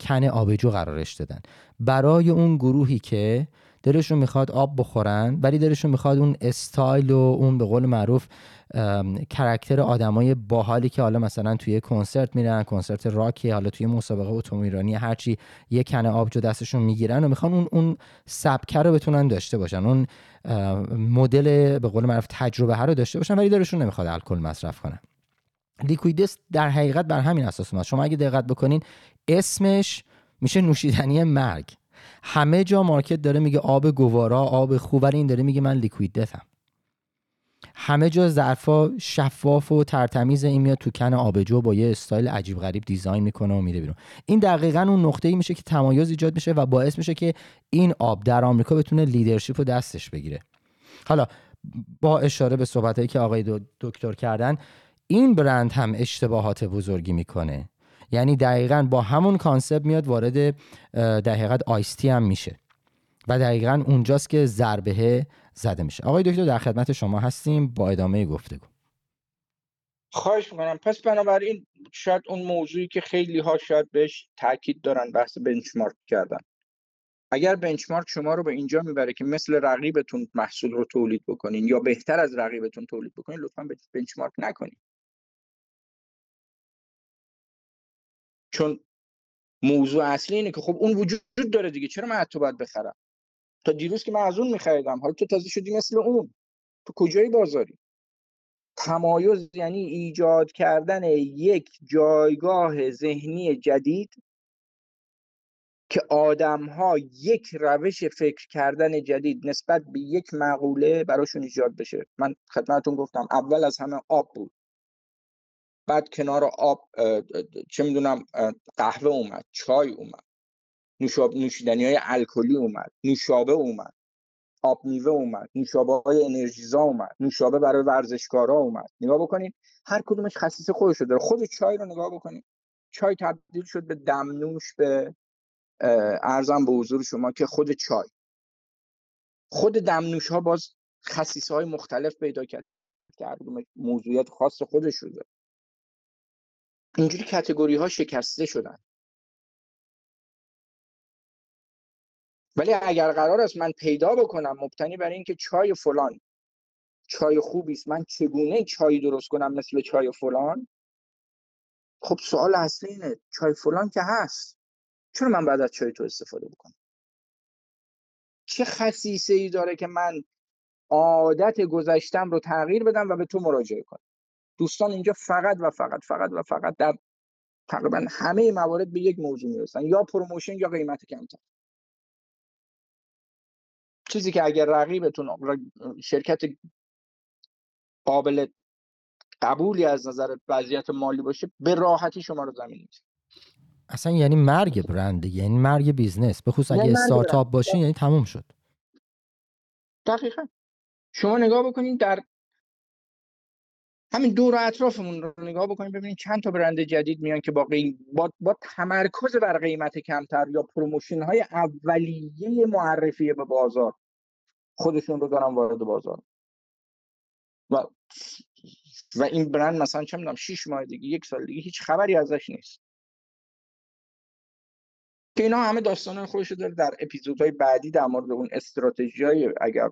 کن آبجو قرارش دادن. برای اون گروهی که دلشون می‌خواد آب بخورن ولی دلشون می‌خواد اون استایل و اون به قول معروف کرکتر آدمای باحالی که حالا مثلا توی کنسرت میرن کنسرت راکی حالا توی مسابقه اتومبیلرانی هرچی یه کنه آبجو دستشون می‌گیرن و می‌خوان اون اون سبکه رو بتونن داشته باشن. اون مدل به قول معروف تجربه رو داشته باشن ولی دلشون نمی‌خواد الکل مصرف کنن. Liquid Death در حقیقت بر همین اساس اومد. شما اگه دقت بکنین اسمش میشه نوشیدنی مرگ. همه جا market داره میگه آب گوارا آب خوب ولی این داره میگه من Liquid Death ام. همه جا ظرفا شفاف و ترتمیز این میاد تو can آبجو با یه استایل عجیب غریب design می‌کنه و میره بیرون. این دقیقا اون نقطه ای میشه که تمایز ایجاد میشه و باعث میشه که این آب در آمریکا بتونه leadership رو دستش بگیره. حالا با اشاره به صحبتهایی که آقای دکتر کردن این برند هم اشتباهات بزرگی می‌کنه. یعنی دقیقا با همون کانسپت میاد وارد در حقیقت آیستی هم میشه. و دقیقا اونجاست که ضربه زده میشه. آقای دکتر در خدمت شما هستیم. با ادامه گفتگو. خواهش می‌کنم. پس بنابراین شاید اون موضوعی که خیلی ها شاید بهش تاکید دارن بحث بنچمارک کردن. اگر بنچمارک شما رو به اینجا می‌بره که مثل رقیبتون محصول رو تولید بکنین یا بهتر از رقیبتون تولید بکنین لطفا بنچمارک نکنین. چون موضوع اصلی اینه که خب اون وجود داره دیگه چرا من حتی باید بخرم؟ تا دیروز که من از اون میخریدم حالا تو تازه شدی مثل اون. تو کجای بازاری؟ تمایز یعنی ایجاد کردن یک جایگاه ذهنی جدید که آدم ها یک روش فکر کردن جدید نسبت به یک مقوله براشون ایجاد بشه. من خدمتون گفتم اول از همه آب بود. بعد کنار آب چه می‌دونم قهوه اومد چای اومد نوشاب نوشیدنی های الکلی اومد نوشابه اومد آب میوه اومد نوشابه های انرژیزا اومد نوشابه برای ورزشکارا اومد. نگاه بکنید هر کدومش خصیص خودش داره. خود چای رو نگاه بکنید. چای تبدیل شد به دمنوش به ارزم به حضور شما که خود چای. خود دمنوش ها باز خصیصه های مختلف پیدا کرد. که هر موضوعیت خاص خودش رو داره. اینجوری کتگوری ها شکسته شدن. ولی اگر قرار است من پیدا بکنم مبتنی بر اینکه چای فلان چای خوبی است من چگونه چای درست کنم مثل چای فلان؟ خب سوال اصلی اینه چای فلان که هست چرا من بعد از چای تو استفاده بکنم؟ چه خصیصه ای داره که من عادت گذشتم رو تغییر بدم و به تو مراجعه کنم؟ دوستان اینجا فقط و فقط فقط و فقط در تقریبا همه موارد به یک موضوع می‌رسن یا promotion یا قیمت کمتر. چیزی که اگر رقیبتون شرکت قابل قبولی از نظر وضعیت مالی باشه به راحتی شما رو زمین میزنه اصلا یعنی مرگ برند یعنی مرگ business. به خصوص اگه استارتاپ باشه یعنی تموم شد. دقیقا. شما نگاه بکنید در همین دور و اطرافمون رو نگاه بکنید ببینید چند تا برند جدید میان که با, با... با تمرکز بر قیمت کمتر یا promotion های اولیه معرفی به بازار خودشون رو دارن وارد بازار. و و این برند مثلا چه می‌دونم 6 ماه دیگه یک سال دیگه هیچ خبری ازش نیست. که اینا همه داستان خودش داره در اپیزودهای بعدی در مورد اون استراتژی های اگر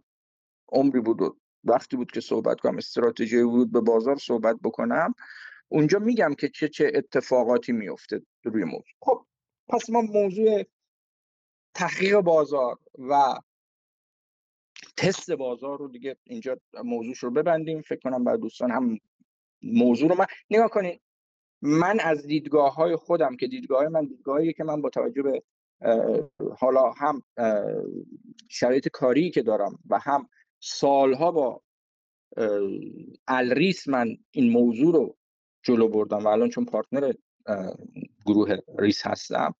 عمری بود و وقتی بود که صحبت کنم استراتژی بود به بازار صحبت بکنم اونجا میگم که چه چه اتفاقاتی میفته روی موضوع. خب پس ما موضوع تحقیق بازار و تست بازار رو دیگه اینجا موضوعش رو ببندیم. فکر کنم بعد دوستان هم موضوع رو من نگاه کنید من از دیدگاه های خودم که دیدگاه من دیدگاهی که من با توجه به حالا هم شرایط کاری که دارم و هم سالها با الریس من این موضوع رو جلو بردم و الان چون پارتنر گروه ریس هستم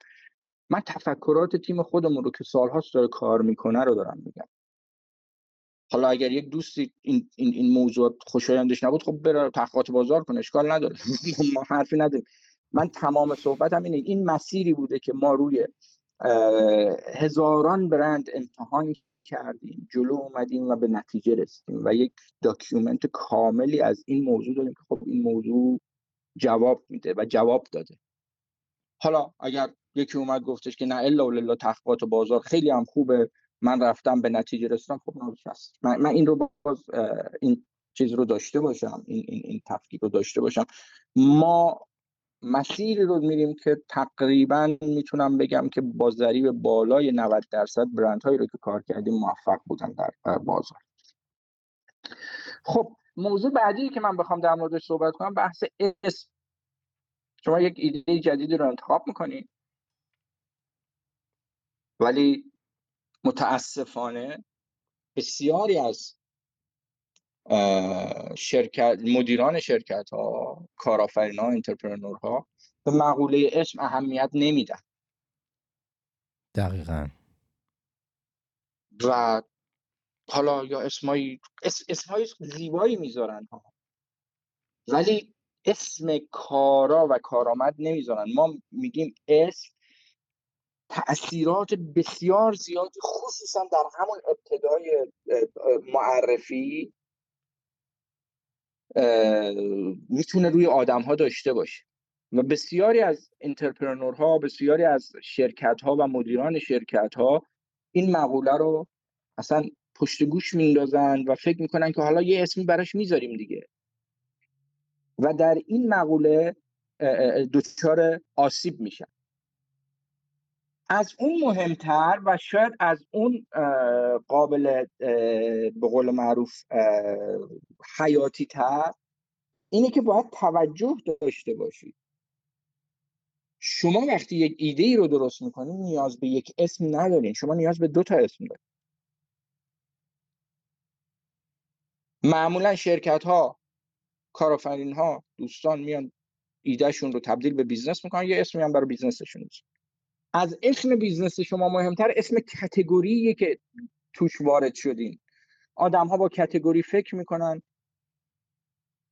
من تفکرات تیم خودمون رو که سالهاست داره کار می‌کنه رو دارم میگم. حالا اگر یک دوستی این, این, این موضوع خوشایندش نبود خب بره تحقیقات بازار کنه اشکال نداره. ما حرفی نداریم. من تمام صحبتم اینه این مسیری بوده که ما روی هزاران برند امتحان کردیم جلو اومدیم و به نتیجه رسیدیم و یک document ی کاملی از این موضوع داریم که خب این موضوع جواب میده و جواب داده. حالا اگر یکی اومد گفتش که نه الا و تحقیقات بازار خیلی هم خوبه من رفتم به نتیجه رسیدم خب من, من این رو باز این چیز رو داشته باشم این این این رو داشته باشم. ما مسیری رو میریم که تقریبا می‌تونم بگم که با ضریب بالای 90 درصد برند هایی رو که کار کردیم موفق بودن در بازار. خب موضوع بعدی که من بخوام در موردش صحبت کنم بحث اسم. شما یک ایده جدیدی رو انتخاب می‌کنید ولی متاسفانه بسیاری از شرکت مدیران شرکت ها کارآفرین ها انترپرنور ها به مقوله اسم اهمیت نمیدن. دقیقا. و حالا یا اسمایی اسمای زیبایی می‌ذارن ها. ولی اسم کارا و کارآمد نمی‌ذارن. ما میگیم اسم تاثیرات بسیار زیادی خصوصا در همون ابتدای معرفی می‌تونه روی آدم ها داشته باشه. و بسیاری از انترپرنورها بسیاری از شرکت ها و مدیران شرکت ها این مقوله رو اصلا پشت گوش میندازن و فکر می‌کنن که حالا یه اسمی براش می‌ذاریم دیگه. و در این مقوله دچار آسیب میشن. از اون مهمتر و شاید از اون قابل به قول معروف حیاتی تر اینه که باید توجه داشته باشید شما وقتی یک ایده ای رو درست می‌کنید نیاز به یک اسم ندارین شما نیاز به دو تا اسم دارید معمولا شرکت ها کارآفرین ها دوستان میان ایدهشون رو تبدیل به business می‌کنن یه اسمی هم برای business شون می‌ذارن. از اسم business شما مهمتر اسم category ه که توش وارد شدین. آدم ها با category فکر می‌کنن.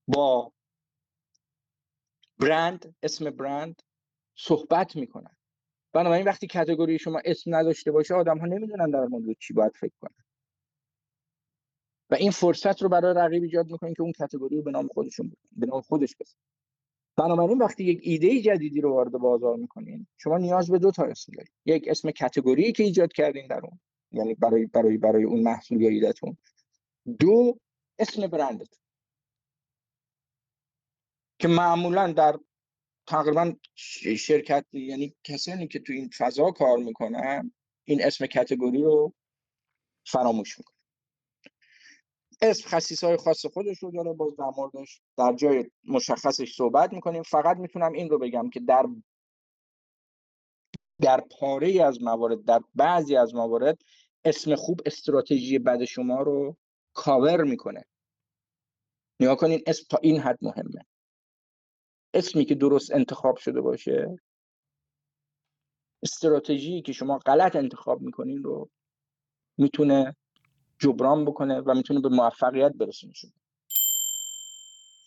با برند اسم برند صحبت می‌کنن. بنابراین وقتی کتگوری شما اسم نداشته باشه آدم ها نمی‌دونن در مورد چی باید فکر کنن. و این فرصت رو برای رقیب ایجاد می‌کنین که اون کتگوری رو به نام خودشون به نام خودش بسن بنابراین وقتی یک ایده جدیدی رو وارد بازار می‌کنین شما نیاز به دو تا اسم دارید. یک اسم کتگوری که ایجاد کردین در اون یعنی برای برای برای اون محصول یا ایدهتون. دو اسم برندت. که معمولا در تقریبا شرکت یعنی کسانی که تو این فضا کار می‌کنن این اسم کتگوری رو فراموش می‌کنن. اسم خصیص های خاص خودش رو داره باز در در جای مشخصش صحبت می‌کنیم. فقط می‌تونم این رو بگم که در در پاره از موارد در بعضی از موارد اسم خوب استراتژی بد شما رو کاور می‌کنه. نگاه کنین اسم تا این حد مهمه. اسمی که درست انتخاب شده باشه استراتژی که شما غلط انتخاب می‌کنین رو می‌تونه جبران بکنه و می‌تونه به موفقیت برسونه شما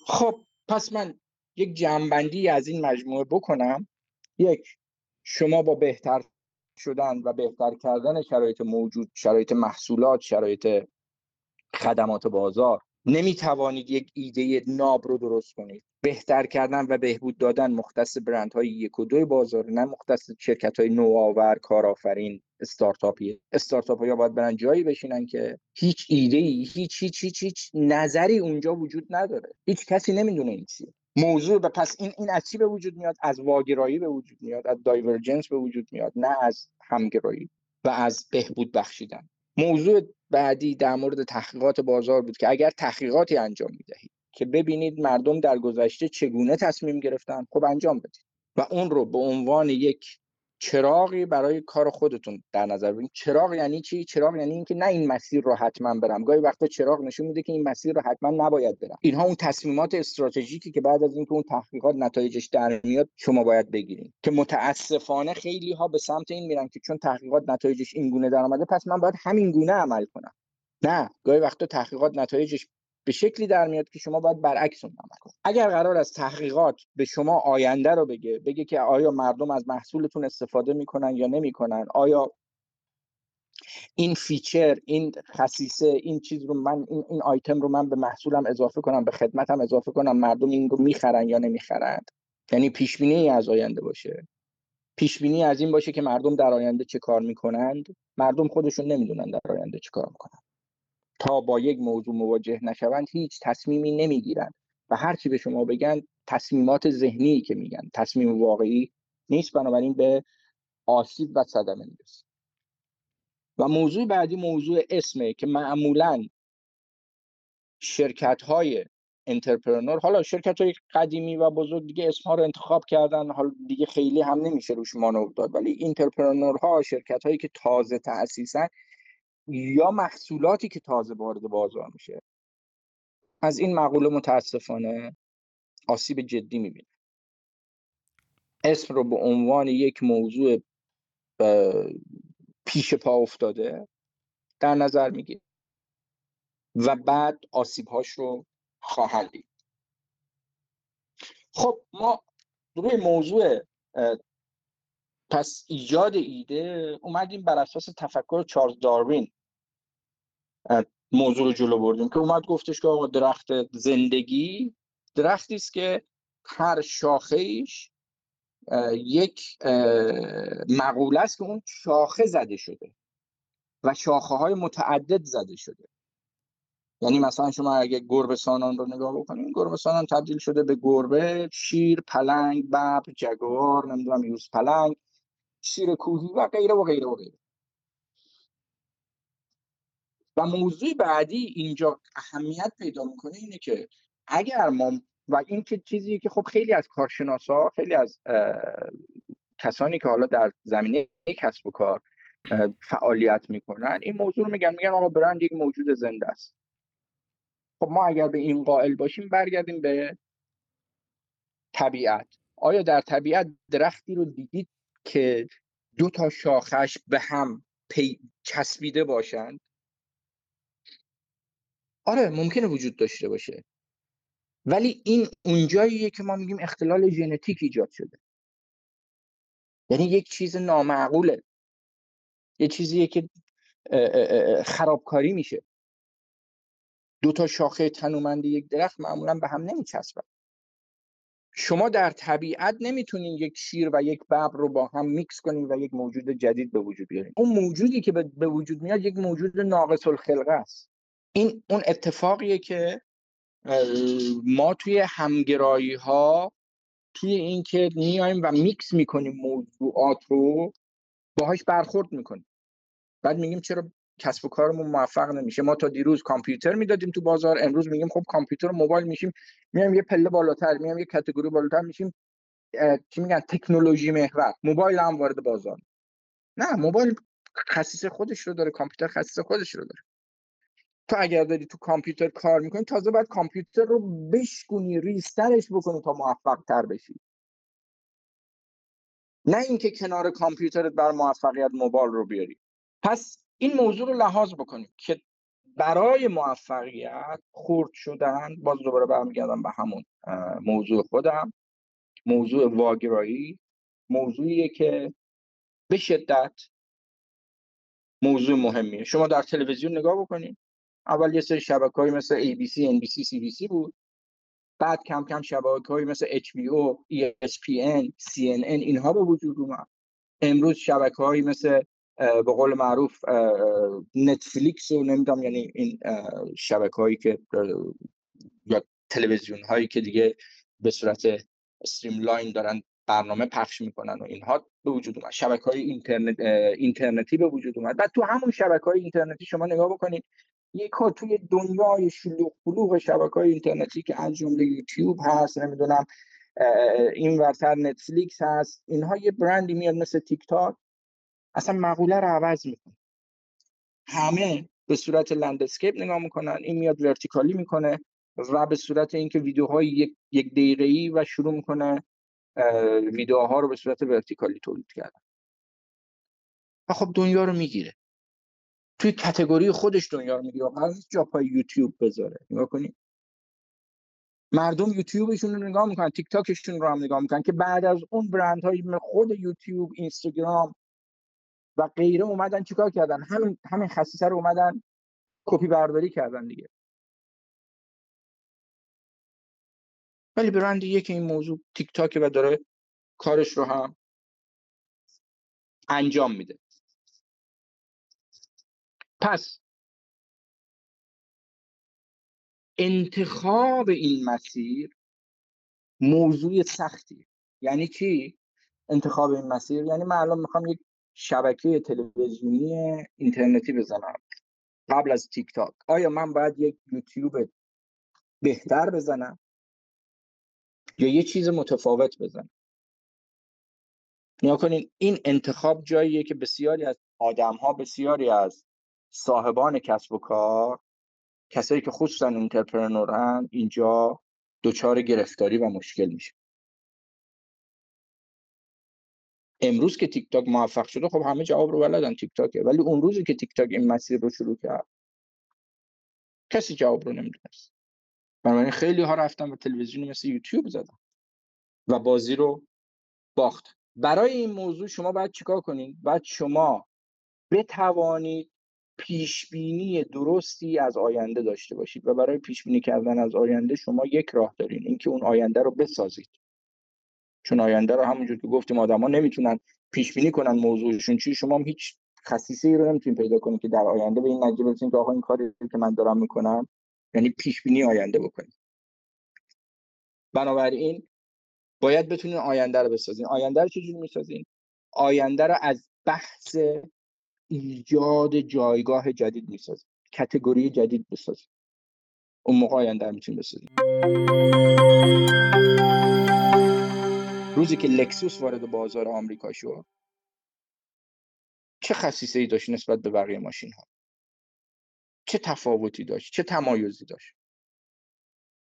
خب پس من یک جمعبندی از این مجموعه بکنم. یک شما با بهتر شدن و بهتر کردن شرایط موجود شرایط محصولات شرایط خدمات بازار نمی توانید یک ایده ناب رو درست کنید. بهتر کردن و بهبود دادن مختص برندهای یک و دوی بازار نه مختص شرکت های نوآور کارآفرین. استارتاپی استارتاپ ها باید برن جایی بشینن که هیچ ایده ای هیچ هیچ هیچ هیچ نظری اونجا وجود نداره. هیچ کسی نمی‌دونه این چیه. موضوع به پس این این از چی به وجود میاد؟ از واگرایی به وجود میاد از دایورجنس به وجود میاد نه از همگرایی و از بهبود بخشیدن. موضوع بعدی در مورد تحقیقات بازار بود که اگر تحقیقاتی انجام می‌دهید که ببینید مردم در گذشته چگونه تصمیم گرفتن خب انجام بدید. و اون رو به عنوان یک چراغی برای کار خودتون در نظر بگیرید. چراغ یعنی چی؟ چراغ یعنی اینکه نه این مسیر رو حتما برم. گاهی وقتا چراغ نشون میده که این مسیر رو حتما نباید برم. اینها اون تصمیمات استراتژیکی که بعد از اینکه اون تحقیقات نتایجش در میاد شما باید بگیرید. که متاسفانه خیلی ها به سمت این میرن که چون تحقیقات نتایجش این گونه در آمده پس من باید همین گونه عمل کنم. نه گاهی وقتا تحقیقات نتایجش به شکلی در میاد که شما باید برعکس اون عمل کنید. اگر قرار است تحقیقات به شما آینده رو بگه بگه که آیا مردم از محصولتون استفاده می‌کنن یا نمی‌کنن آیا این feature این خصیصه این چیز رو من این, این آیتم رو من به محصولم اضافه کنم به خدمتم اضافه کنم مردم این رو می‌خرن یا نمی‌خرند یعنی پیش بینی از آینده باشه. پیش بینی از این باشه که مردم در آینده چه کار می‌کنند؟ مردم خودشون نمی‌دونن در آینده چه کار می‌کنن. تا با یک موضوع مواجه نشوند هیچ تصمیمی نمی‌گیرند و هر چی به شما بگن تصمیمات ذهنی که میگن تصمیم واقعی نیست بنابراین به آسیب و صدمه می‌رسه. و موضوع بعدی موضوع اسمه که معمولا شرکت های entrepreneur حالا شرکت های قدیمی و بزرگ دیگه اسمها رو انتخاب کردن حالا دیگه خیلی هم نمیشه روش مانور داد ولی entrepreneur ها شرکت هایی که تازه تأسیسن یا محصولاتی که تازه وارد بازار میشه. از این مقوله متاسفانه آسیب جدی می‌بینه اسم رو به عنوان یک موضوع پیش پا افتاده در نظر می‌گیره و بعد آسیب هاش رو خواهند دید. خب ما روی موضوع پس ایجاد ایده اومدیم بر اساس تفکر چارلز داروین. موضوع رو جلو بردیم که اومد گفتش که آقا درخت زندگی درختی است که هر شاخه ایش یک مقوله است که اون شاخه زده شده و شاخه های متعدد زده شده. یعنی مثلا شما اگه گربه سانان رو نگاه بکنید گربه سانان تبدیل شده به گربه شیر پلنگ ببر جگوار نمی‌دونم یوز پلنگ شیر کوهی و غیره و غیره و غیره. و موضوع بعدی اینجا اهمیت پیدا می‌کنه اینه که اگر ما و این که چیزی که خب خیلی از کارشناسا خیلی از کسانی که حالا در زمینه کسب و کار فعالیت می‌کنن این موضوع رو میگن میگن آقا برند یک موجود زنده است. خب ما اگر به این قائل باشیم برگردیم به طبیعت. آیا در طبیعت درختی رو دیدید که دو تا شاخش به هم پی چسبیده باشند؟ آره ممکنه وجود داشته باشه. ولی این اونجاییه که ما میگیم اختلال ژنتیک ایجاد شده. یعنی یک چیز نامعقوله. یه چیزیه که خرابکاری میشه. دو تا شاخه تنومند یک درخت معمولا به هم نمیچسبن. شما در طبیعت نمی‌تونین یک شیر و یک ببر رو با هم میکس کنین و یک موجود جدید به وجود بیارین. اون موجودی که به وجود میاد یک موجود ناقص الخلقه است. این اون اتفاقیه که ما توی همگرایی ها توی اینکه میایم و میکس می‌کنیم موضوعات رو باهاش برخورد می‌کنیم. بعد میگیم چرا کسب و کارمون موفق نمیشه. ما تا دیروز کامپیوتر می‌دادیم تو بازار امروز میگیم خب کامپیوتر و موبایل میشیم. میایم یه پله بالاتر میایم یه کاتگوری بالاتر میشیم. چی میگن؟ تکنولوژی محور. موبایل هم وارد بازار. نه موبایل خصیص خودش رو داره کامپیوتر خصیص خودش رو داره. تو اگر داری تو کامپیوتر کار می‌کنی تازه باید کامپیوتر رو بشکنی ریسترش بکنی تا موفق تر بشی. نه اینکه کنار کامپیوترت بر موفقیت موبایل رو بیاری. پس این موضوع رو لحاظ بکنیم که برای موفقیت خورد شدن باز دوباره برمیگردم به همون موضوع خودم. موضوع واگرایی. موضوعیه که به شدت موضوع مهمیه. شما در تلویزیون نگاه بکنید اول یه سری شبکه های مثل ABC, NBC, CBC بود. بعد کم کم شبکه های مثل HBO, ESPN, CNN اینها به وجود اومد. امروز شبکه های مثل به قول معروف نتفلیکس و نمی‌دونم یعنی این شبکه هایی که یا تلویزیون هایی که دیگه به صورت stream line دارن برنامه پخش می‌کنن و اینها به وجود اومد. شبکه های اینترنت اینترنتی به وجود اومد. بعد تو همون شبکه های اینترنتی شما نگاه بکنید یک توی دنیای شلوغ پلوغ شبکه های اینترنتی که از جمله یوتیوب هست نمی‌دونم این ورتر نتفلیکس هست اینها یه برندی میاد مثل تیک تاک اصلا مقوله رو عوض می‌کنه. همه به صورت landscape نگاه می‌کنن این میاد vertical ی می‌کنه و به صورت اینکه ویدیوهای یک یک دقیقه ای و شروع می‌کنه ویدیوها رو به صورت ورتیکالی تولید کردن. و خب دنیا رو می‌گیره. توی کتگوری خودش دنیا رو می‌گیره قرار جا پای یوتیوب بذاره. نگاه کنید مردم یوتیوبشون رو نگاه می‌کنن تیک تاکشون رو هم نگاه می‌کنن که بعد از اون برند های خود یوتیوب اینستاگرام و غیره اومدن چیکار کردن؟ همین همین خصیصه رو اومدن کپی برداری کردن دیگه. ولی برند که این موضوع تیک تاک و داره کارش رو هم انجام میده. پس انتخاب این مسیر موضوع سختی یعنی چی؟ انتخاب این مسیر. یعنی من الان می‌خوام یک شبکه تلویزیونی اینترنتی بزنم قبل از تیک تاک آیا من باید یک یوتیوب بهتر بزنم؟ یا یه چیز متفاوت بزنم؟ نیا کنین این انتخاب جاییه که بسیاری از آدم ها بسیاری از صاحبان کسب و کار کسایی که خصوصا انترپرنورن اینجا دچار گرفتاری و مشکل میشه. امروز که تیک تاک موفق شده خب همه جواب رو بلدن تیک تاکه ولی اون روزی که تیک تاک این مسیر رو شروع کرد کسی جواب رو نمی‌دونست. بنابراین خیلی ها رفتن و تلویزیون مثل یوتیوب زدن و بازی رو باخت. برای این موضوع شما باید چیکار کنید باید شما بتوانید پیش بینی درستی از آینده داشته باشید و برای پیش بینی کردن از آینده شما یک راه دارین اینکه اون آینده رو بسازید. چون آینده رو همونجور که گفتیم آدما نمی‌تونن پیش بینی کنن موضوعشون چی؟ شما هم هیچ خصیصه ای رو نمی‌تونید پیدا کنید که در آینده به این نتیجه برسید که آقا این کاری که من دارم می‌کنم یعنی پیش بینی آینده بکنید. بنابراین باید بتونین آینده رو بسازین. آینده رو چجوری می‌سازین؟ آینده رو از بحث ایجاد جایگاه جدید می‌سازین کتگوری جدید بسازین اون موقع آینده رو می‌تونین بسازین روزی که لکسوس وارد بازار آمریکا شد چه خصیصه ای داشت نسبت به بقیه ماشین ها چه تفاوتی داشت؟ چه تمایزی داشت؟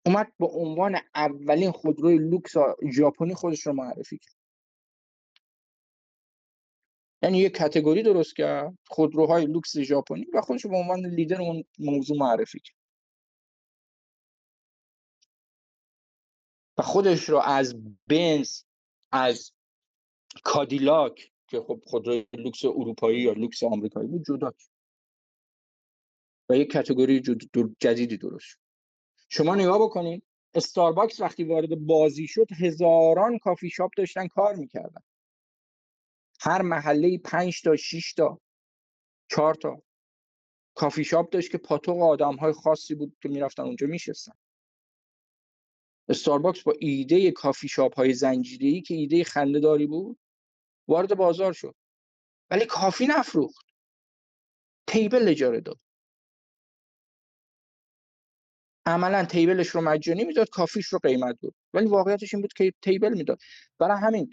اومد به عنوان اولین خودروی لوکس ژاپنی خودش رو معرفی کرد. یعنی یه category درست کرد خودروهای لوکس ژاپنی و خودش به عنوان لیدر اون موضوع معرفی کرد. و خودش رو از بنز از کادیلاک که خب خودروی لوکس اروپایی یا لوکس آمریکایی بود جدا و یک category جدیدی درست شد. شما نگاه بکنید استارباکس وقتی وارد بازی شد هزاران کافی شاپ داشتن کار می‌کردن. هر محله پنج تا 6 تا چهار تا. کافی شاپ داشت که پاتوق آدم های خاصی بود که می‌رفتن اونجا میشستن. استارباکس با ایده کافی شاپ های زنجیری که ایده خنده داری بود وارد بازار شد. ولی کافی نفروخت. table اجاره داد. عملا table ش رو مجانی می‌داد coffee ش رو قیمت بود ولی واقعیتش این بود که table می‌داد. برای همین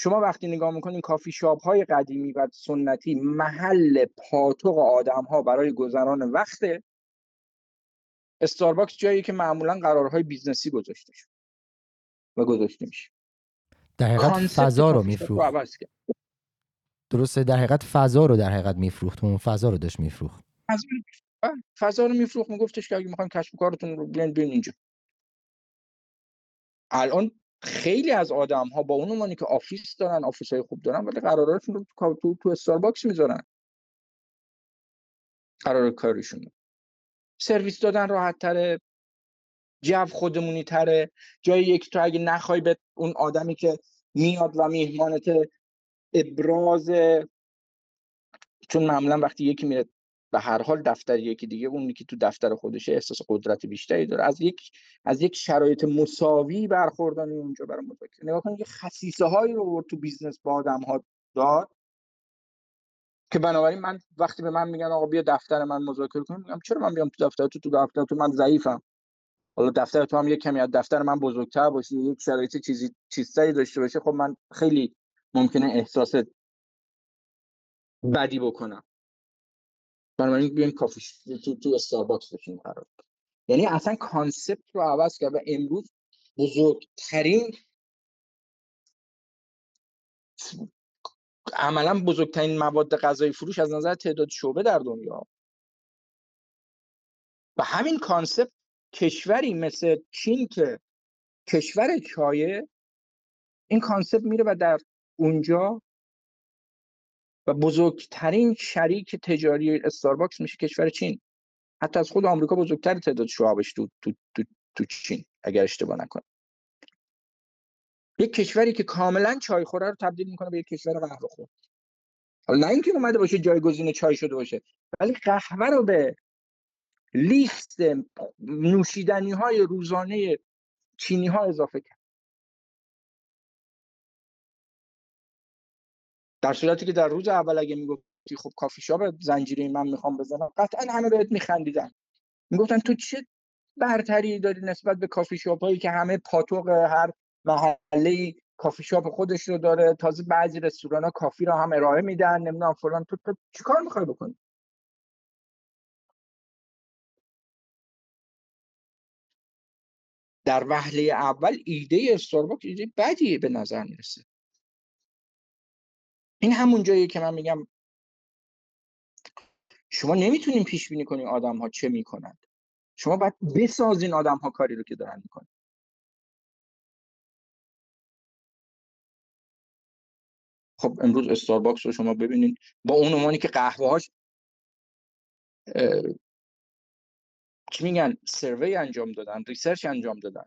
شما وقتی نگاه می‌کنین کافی شاپ های قدیمی و سنتی محل پاتوق آدم ها برای گذران وقت استارباکس جایی که معمولا قرارهای business ی گذاشته شد و گذاشته میشه. در حقیقت فضا رو میفروخت. درسته در حقیقت فضا رو در حقیقت میفروخت. اون فضا رو داشت میفروخت. فضا رو میفروخت. میگفتش که اگه می‌خواین کسب کارتون رو بیان بیان اینجا. الان خیلی از آدم ها با اون عنوانی که office دارن office های خوب دارن ولی قراراتشون رو تو تو, تو استارباکس می‌ذارن. قرار کارشون سرویس دادن راحت تره جو خودمونی تره. جای یک تو اگه نخوای به اون آدمی که میاد و میهمانت ابراز چون معمولا وقتی یکی میره به هر حال دفتر یکی دیگه اونی که تو دفتر خودشه احساس قدرت بیشتری داره. از یک از یک شرایط مساوی برخوردن اونجا برای مذاکره نگاه کنید که خصیصه هایی رو تو business با آدم ها داد که بنابراین من وقتی به من میگن آقا بیا دفتر من مذاکره کنیم میگم چرا من بیام تو دفتر تو تو دفتر تو؟ من ضعیفم. حالا دفتر تو هم یک کمی از دفتر من بزرگتر باشه یک شرایط چیزی چیزتری داشته باشه خب من خیلی ممکنه احساس بدی بکنم. بنابراین بیاین coffee تو تو استارباکس بشین قرار یعنی اصلا concept رو عوض کرد و امروز بزرگترین عملا بزرگترین مواد غذایی فروش از نظر تعداد شعبه در دنیا. و همین concept کشوری مثل چین که کشور چایه این concept میره و در اونجا و بزرگترین شریک تجاری استارباکس میشه کشور چین. حتی از خود آمریکا بزرگتر تعداد شعبش تو, تو, تو, تو چین اگر اشتباه نکنه یک کشوری که کاملا چای خوره رو تبدیل می‌کنه به یک کشور قهوه خور حالا نه اینکه اومده باشه جایگزین چای شده باشه ولی قهوه رو به لیست نوشیدنی های روزانه چینی ها اضافه کرد. در صورتی که در روز اول اگه می‌گفتی خب کافی شاپ زنجیره من می‌خوام بزنم قطعا همه بهت میخندیدن. می‌گفتن تو چه برتری داری نسبت به کافی شاپ هایی که همه پاتوق هر محله کافی شاپ خودش رو داره تازه بعضی رستوران ها coffee رو هم ارائه میدن نمی‌دونم فلان تو, تو چیکار می‌خوای بکنی؟ در وهله اول ایده استارباکس ایده بدیه به نظر می‌رسه. این همون جایی که من میگم شما نمی‌تونین پیش بینی کنین آدم ها چه می‌کنند شما باید بسازین آدم ها کاری رو که دارن می‌کنن. خب امروز استارباکس رو شما ببینین. با اون عنوانی که قهوه هاش چی میگن؟ survey انجام دادن research انجام دادن.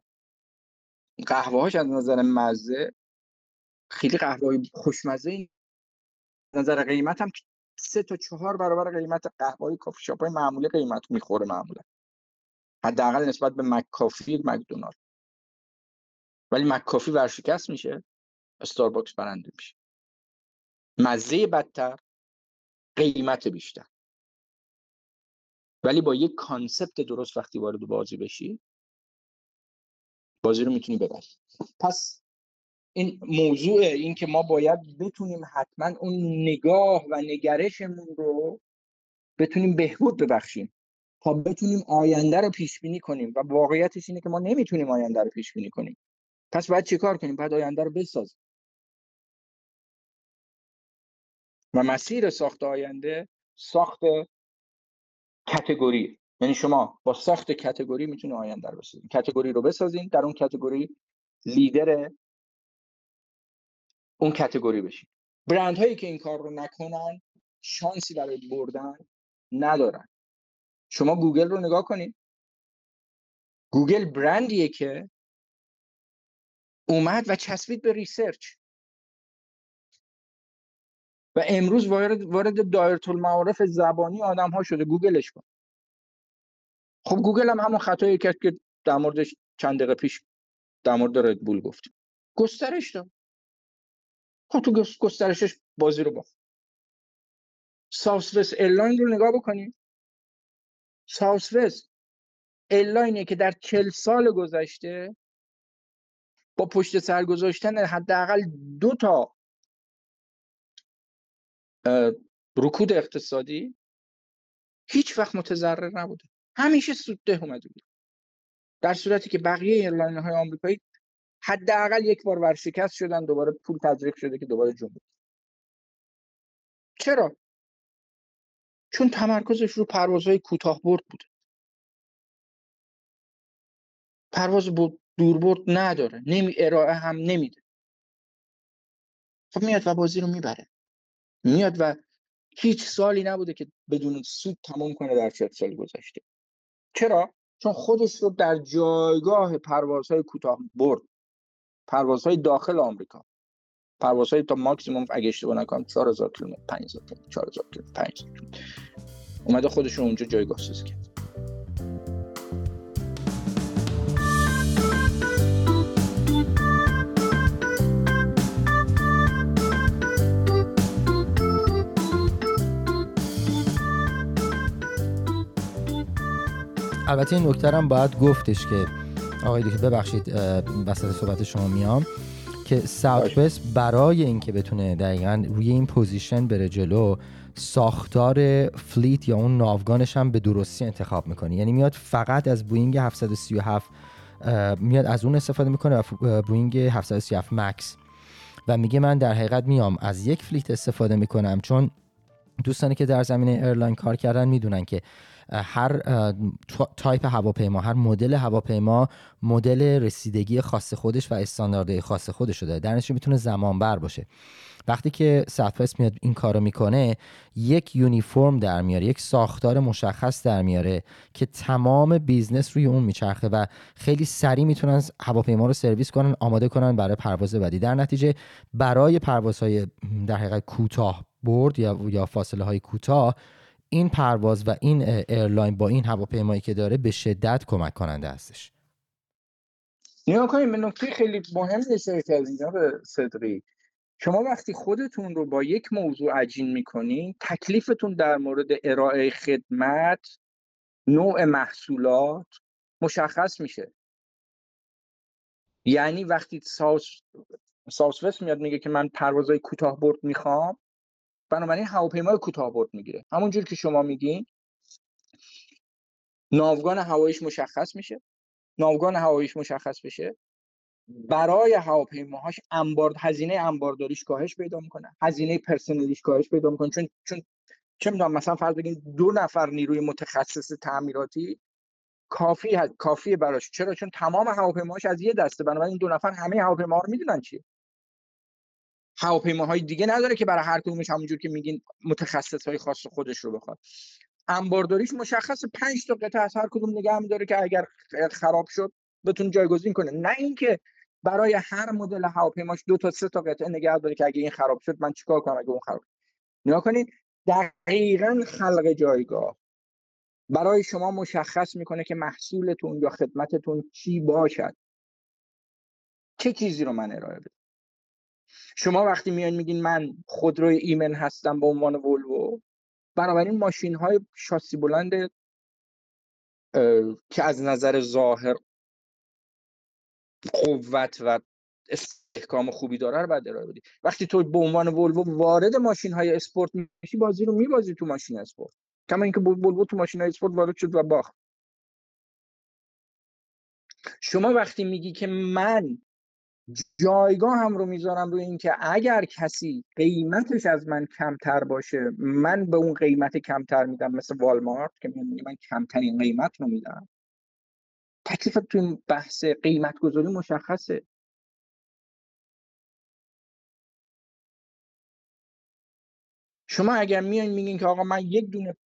قهوه هاش از نظر مزه خیلی قهوه خوشمزه نظر قیمت هم سه تا چهار برابر قیمت قهوه کافی شاپ های معمولی قیمت می‌خوره معمولا. حداقل نسبت به مکافی مکدونالد. ولی مکافی ورشکست میشه استارباکس برنده میشه. مزه بدتر قیمت بیشتر. ولی با یک concept درست وقتی وارد بازی بشی بازی رو می‌تونی ببری. پس این موضوع این که ما باید بتونیم حتما اون نگاه و نگرشمون رو بتونیم بهبود ببخشیم تا بتونیم آینده رو پیش بینی کنیم و واقعیتش اینه که ما نمی‌تونیم آینده رو پیش بینی کنیم. پس باید چیکار کنیم؟ باید آینده رو بسازیم. و مسیر ساخت آینده ساخت کتگوری. یعنی شما با ساخت کتگوری می‌تونید آینده رو بسازید کتگوری رو بسازین در اون کتگوری لیدر اون category بشین برند هایی که این کار رو نکنن شانسی برای بردن ندارن. شما گوگل رو نگاه کنید گوگل برندیه که اومد و چسبید به research. و امروز وارد وارد دایره المعارف زبانی آدم ها شده. گوگلش کن. خب گوگل هم همون خطایی کرد که در موردش چند دقیقه پیش در مورد Red Bull گفتیم گسترش داد. تو گسترشش بازی رو باخت. Southwest Airline رو نگاه بکنیم. Southwest airline ی که در چل سال گذشته با پشت سر گذاشتن حداقل دو تا رکود اقتصادی هیچ وقت متضرر نبوده. همیشه سودده اومده بود. در صورتی که بقیه ایرلاین های آمریکایی حداقل یک بار ورشکست شدن دوباره پول تزریق شده که دوباره جنبه چرا؟ چون تمرکزش رو پروازهای کوتاه برد بوده. پرواز دوربرد نداره نمی ارائه هم نمیده. خب میاد و بازی رو می‌بره. میاد و هیچ سالی نبوده که بدون سود تمام کنه در چهل سال گذشته. چرا؟ چون خودش رو در جایگاه پروازهای کوتاه برد. پروازهای داخل آمریکا. پروازهای تا ماکسیموم اگه اشتباه نکنم 4000 کیلومتر 5000 کیلومتر 4000 کیلومتر 5000 کیلومتر. اومده خودش رو اونجا جایگاه سازی کرد. البته این نکته هم باید گفتش که آقای دکتر ببخشید وسط صحبت شما میام. که Southwest برای اینکه بتونه دقیقا روی این position بره جلو ساختار fleet یا اون ناوگانش هم به درستی انتخاب می‌کنه. یعنی میاد فقط از بوینگ 737 میاد از اون استفاده می‌کنه و بوینگ 737 Max. و میگه من در حقیقت میام از یک fleet استفاده می‌کنم چون دوستانی که در زمینه airline کار کردن می‌دونن که هر تایپ هواپیما هر مدل هواپیما مدل رسیدگی خاص خودش و استانداردهای خاص خودش داره. در نتیجه می‌تونه زمان بر باشه. وقتی که سفرس میاد این کارو می‌کنه یک uniform در میاره یک ساختار مشخص در میاره که تمام business روی اون میچرخه و خیلی سریع می‌تونن هواپیما رو سرویس کنن آماده کنن برای پرواز بعدی. در نتیجه برای پروازهای در حقیقت کوتاه برد یا یا فاصله های کوتاه این پرواز و این ایرلاین با این هواپیمایی که داره به شدت کمک کننده هستش. نیا کنیم به نکته خیلی مهم اشاره کردین به صدقی. شما وقتی خودتون رو با یک موضوع عجین می‌کنین تکلیفتون در مورد ارائه خدمت نوع محصولات مشخص میشه. یعنی وقتی ساوس میاد میگه که من پروازهای کوتاه برد می‌خوام بنابراین هواپیمای کوتاه برد می‌گیره. همونجور که شما میگین ناوگان هواییش مشخص میشه. ناوگان هواییش مشخص بشه. برای هواپیماهاش انبار هزینه انبارداریش کاهش پیدا می‌کنه. هزینه پرسنلیش کاهش پیدا می‌کنه. چون چون چه می‌دونم مثلا فرض بگین دو نفر نیروی متخصص تعمیراتی کافی کافیه براش. چرا؟ چون تمام هواپیماهاش از یه دسته. بنابراین این دو نفر همه هواپیماها رو می‌دونن چیه. هواپیماهای دیگه نداره که برای هر کدومش همونجور که میگین متخصص های خاص خودش رو بخواد. انبارداریش مشخص 5 تا قطعه از هر کدوم نگه داره که اگر خراب شد بتون جایگزین کنه. نه اینکه برای هر مدل هواپیماش دو تا سه تا قطعه نگه داره که اگه این خراب شد من چیکار کنم اگه اون خراب نگاه کنید دقیقا خلق جایگاه. برای شما مشخص می‌کنه که محصولتون یا خدمتتون چی باشد. چه چیزی رو من ارائه بدم؟ شما وقتی میان میگین من خودروی ایمن هستم به عنوان ولوو بنابراین ماشین های شاسی بلند که از نظر ظاهر قوت و استحکام خوبی داره رو باید ارائه بدی. وقتی تو به عنوان ولوو وارد ماشین های اسپورت میشی بازی رو میبازی تو ماشین اسپورت. کما اینکه ولوو تو ماشین های اسپورت وارد شد و باخت. شما وقتی میگی که من جایگاه هم رو می‌ذارم روی اینکه اگر کسی قیمتش از من کمتر باشه من به اون قیمت کمتر میدم مثل والمارت که میگه من کمترین قیمت رو میدم. تکلیف تو این بحث قیمت گذاری مشخصه. شما اگر میان میگین که آقا من یک دونه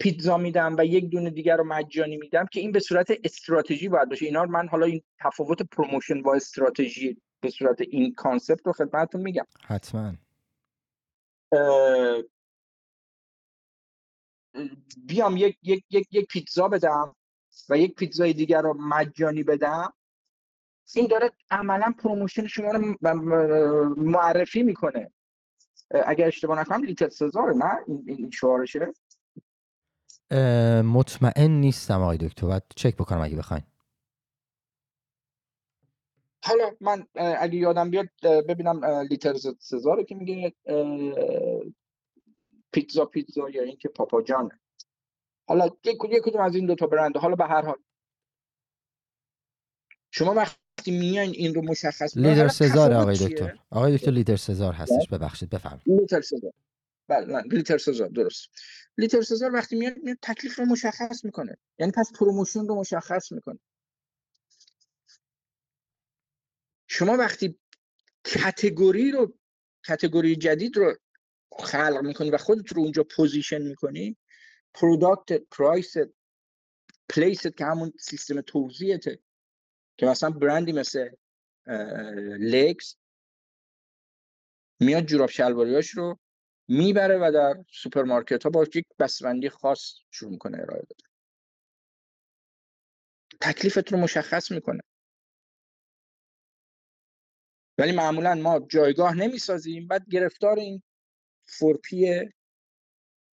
پیتزا میدم و یک دونه دیگر رو مجانی میدم که این به صورت استراتژی باید باشه. اینا من حالا این تفاوت promotion با استراتژی به صورت این concept رو خدمتتون میگم. حتما. بیام یک, یک, یک, یک پیتزا بدم و یک پیتزای دیگر رو مجانی بدم. این داره عملا promotion شما رو معرفی می‌کنه. اگر اشتباه نکنم لیتر سزار نه؟ این شعارشه. مطمئن نیستم آقای دکتر. باید چک بکنم اگه بخواین. حالا من اگه یادم بیاد ببینم لیتر سزاره که میگه پیتزا پیتزا یا اینکه پاپا جانه حالا یک کدوم از این دو تا برند. حالا به هر حال. شما وقتی میاین این رو مشخص Little Caesar آقای دکتر. آقای دکتر Little Caesar هستش. ببخشید بفرمایید. Little Caesar. بله Little Caesar درست. Little Caesar وقتی میاد میاد تکلیف رو مشخص می‌کنه. یعنی پس promotion رو مشخص می‌کنه. شما وقتی category رو category جدید رو خلق می‌کنی و خودت رو اونجا position می‌کنی product price place ت که همون سیستم توزیعته که مثلا برندی مثل L'eggs میاد جوراب شلواریاش رو می‌بره و در سوپرمارکت ها با یک بسته‌بندی خاص شروع می‌کنه ارائه دادن. تکلیفت رو مشخص می‌کنه. ولی معمولا ما جایگاه نمی‌سازیم بعد گرفتار این four P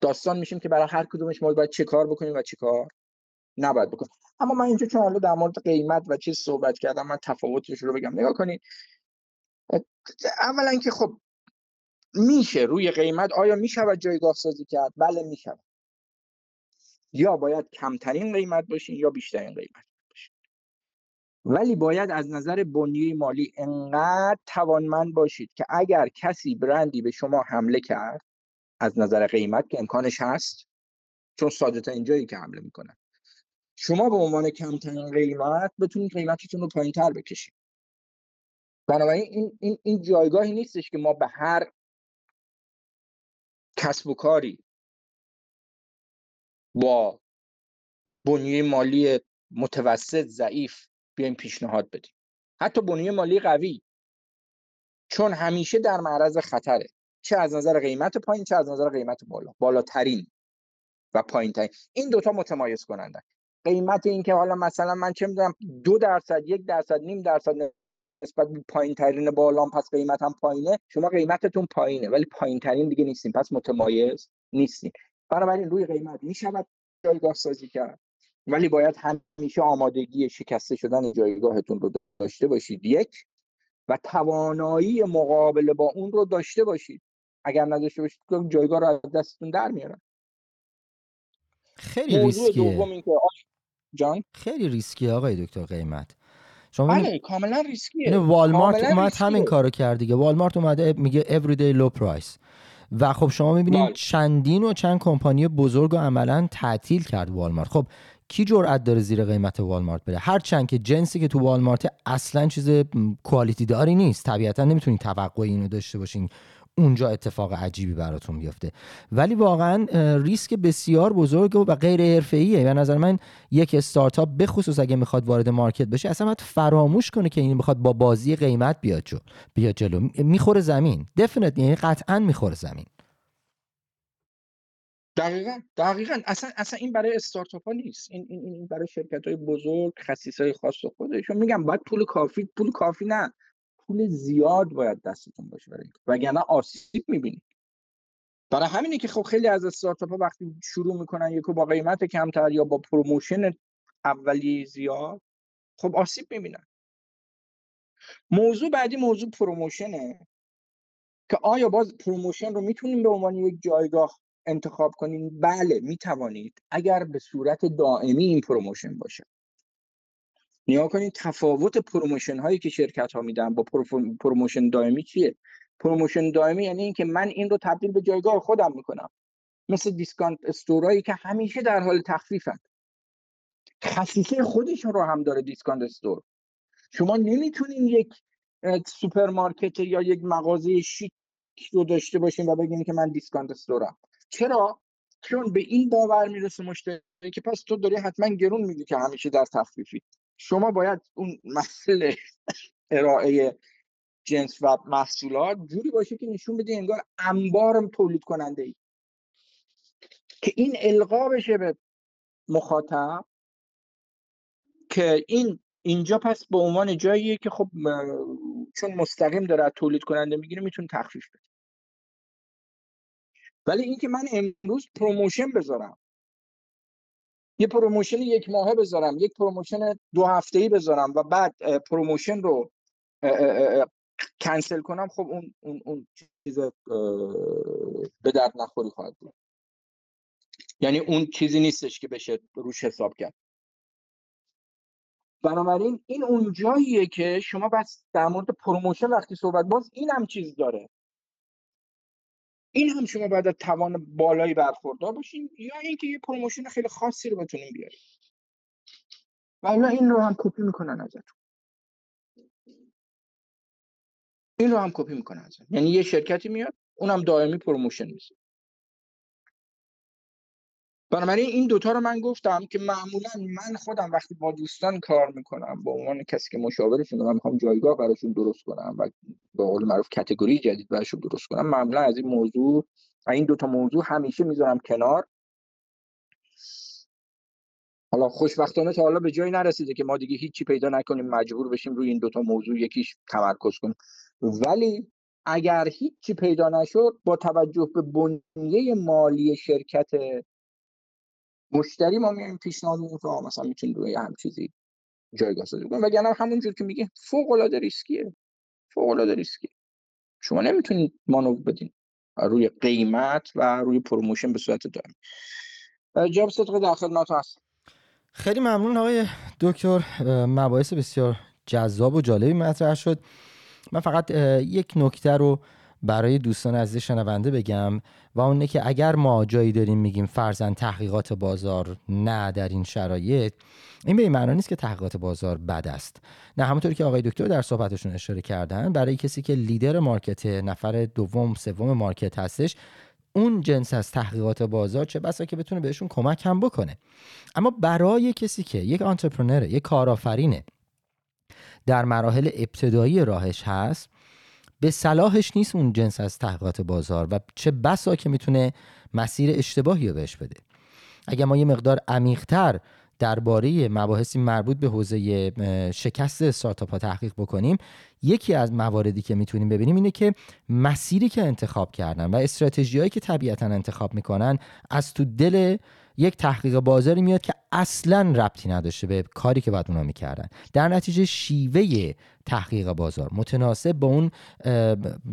داستان میشیم که برای هر کدومش ما باید چه کار بکنیم و چه کار نباید بکنیم. اما من اینجا چون حالا در مورد قیمت و چیز صحبت کردم من تفاوتش رو بگم. نگاه کنید. اولا که خب میشه روی قیمت آیا می‌شود جایگاه سازی کرد؟ بله می‌شود. یا باید کمترین قیمت باشین یا بیشترین قیمت باشین. ولی باید از نظر بنیه مالی انقدر توانمند باشید که اگر کسی برندی به شما حمله کرد از نظر قیمت که امکانش هست چون ساده تا اینجایی که حمله می‌کنن شما به عنوان کمترین قیمت بتونید قیمتتون رو پایین تر بکشید. بنابراین این, این, این جایگاهی نیستش که ما به هر کسب و کاری با بنیه مالی متوسط ضعیف بیایم پیشنهاد بدیم. حتی بنیه مالی قوی. چون همیشه در معرض خطره. چه از نظر قیمت پایین چه از نظر قیمت بالا. بالاترین و پایین ترین این دوتا متمایز کننده. قیمت این که حالا مثلا من چه می‌دونم دو درصد یک درصد نیم درصد نسبت به پایین ترین بالام پس قیمت هم پایینه. شما قیمتتون پایینه ولی پایین ترین دیگه نیستیم. پس متمایز نیستیم. بنابراین روی قیمت می‌شود جایگاه سازی کرد. ولی باید همیشه آمادگی شکسته شدن جایگاهتون رو داشته باشید. یک و توانایی مقابله با اون رو داشته باشید. اگر نداشته باشید جایگاه رو از دستتون در میارن. خیلی ریسکیه. جان؟ خیلی ریسکیه آقای دکتر قیمت. شما بله کاملا ریسکیه. والمارت اومد همین کارو کرد دیگه. والمارت اومده میگه everyday low price. و خب شما می‌بینید بله. چندین و چند کمپانی بزرگ و عملا تعطیل کرد والمارت. خب کی جرأت داره زیر قیمت والمارت بره؟ هر چند که جنسی که تو والمارت اصلا چیز کوالیتی داری نیست. طبیعتا نمی‌تونین توقع اینو داشته باشین اونجا اتفاق عجیبی براتون بیفته. ولی واقعا ریسک بسیار بزرگ و غیر حرفه‌ایه. به نظر من یک استارتاپ به خصوص اگه می‌خواد وارد مارکت بشه اصلا باید فراموش کنه که این می‌خواد با بازی قیمت بیاد جلو بیاد جلو. می‌خوره زمین. دفنت یعنی قطعا می‌خوره زمین. دقیقا دقیقا. اصلا اصلا این برای استارتاپ ها نیست. این این این برای شرکت های بزرگ خصیصه های خاص خودشون. میگم باید پول کافی پول کافی نه. پول زیاد باید دستتون باشه برای وگرنه آسیب می‌بینید برای همینه که خب خیلی از استارتاپ ها وقتی شروع می‌کنن یهو با قیمت کمتر یا با promotion اولی زیاد خب آسیب می‌بینن. موضوع بعدی موضوع promotion ه که آیا باز promotion رو می‌تونیم به عنوان یک جایگاه انتخاب کنیم؟ بله می‌توانید. اگر به صورت دائمی این promotion باشه. نگاه کنید تفاوت promotion هایی که شرکت ها میدن با promotion دائمی چیه؟ promotion دائمی یعنی اینکه من این رو تبدیل به جایگاه خودم می‌کنم. مثل discount store ایی که همیشه در حال تخفیفن. خصیصه خودشون رو هم داره discount store. شما نمی‌تونین یک سوپرمارکت یا یک مغازه شیک رو داشته باشین و بگین که من discount store م. چرا؟ چون به این باور می‌رسه مشتری که پس تو داری حتما گرون میدی که همیشه در تخفیفی. شما باید اون مسئله ارائه جنس و محصولات جوری باشه که نشون بده انگار انبار تولید کننده ای که این القا بشه به مخاطب که این اینجا پس به عنوان جاییه که خب چون مستقیم داره تولید کننده می‌گیره می‌تونه تخفیف بده. ولی اینکه من امروز promotion بذارم. یه promotion یک ماهه بذارم یک promotion دو هفته ای بذارم و بعد promotion رو کنسل کنم خب اون اون اون چیز به درد نخوری خواهد بود. یعنی اون چیزی نیستش که بشه روش حساب کرد. بنابراین این اون جاییه که شما بس در مورد promotion وقتی صحبت باز این هم چیز داره. این هم شما باید توان بالایی برخوردار باشین یا اینکه یه promotion خیلی خاصی رو بتونین بیارین. و این رو هم کپی می‌کنن ازتون. این رو هم کپی می‌کنن ازتون. یعنی یه شرکتی میاد اونم دائمی promotion میشه. بنابراین این دوتا رو من گفتم که معمولا من خودم وقتی با دوستان کار می‌کنم با عنوان کسی که مشاورشون من می‌خوام جایگاه براشون درست کنم و به قول معروف category جدید براشون درست کنم معمولا از این موضوع و این دوتا موضوع همیشه می‌ذارم کنار. حالا خوشبختانه تا حالا به جایی نرسیده که ما دیگه هیچی پیدا نکنیم مجبور بشیم روی این دوتا موضوع یکیش تمرکز کنیم. ولی اگر هیچی پیدا نشد با توجه به بنیه مالی شرکت مشتری ما میایم پیشنهاد میدیم که مثلا می‌تونید روی همچین چیزی جایگاه سازی کنیم. وگرنه همونجور که میگه فوق العاده ریسکیه. فوق العاده ریسکیه. شما نمی‌تونید مانور بدین. روی قیمت و روی promotion به صورت دائمی. جناب صدق در خدمت هست خیلی ممنون آقای دکتر. مباحث بسیار جذاب و جالبی مطرح شد. من فقط یک نکته رو برای دوستان عزیز شنونده بگم و اونه که اگر ما جایی داریم میگیم فرزن تحقیقات بازار نه در این شرایط این به این معنی نیست که تحقیقات بازار بد است. نه همونطوری که آقای دکتر در صحبتشون اشاره کردن برای کسی که لیدر مارکت نفر دوم سوم مارکت هستش اون جنس از تحقیقات بازار چه بسا که بتونه بهشون کمک هم بکنه. اما برای کسی که یک آنترپرنره یک کارآفرینه در مراحل ابتدایی راهش هست به صلاحش نیست اون جنس از تحقیقات بازار و چه بسا که می‌تونه مسیر اشتباهی رو بهش بده. اگر ما یه مقدار عمیقتر درباره مباحثی مربوط به حوزه شکست استارتاپ ها تحقیق بکنیم یکی از مواردی که می‌تونیم ببینیم اینه که مسیری که انتخاب کردن و استراتژیهایی که طبیعتا انتخاب می‌کنن از تو دل یک تحقیق بازاری میاد که اصلا ربطی نداشته به کاری که باید اونا می‌کردن. در نتیجه شیوه تحقیق بازار متناسب با اون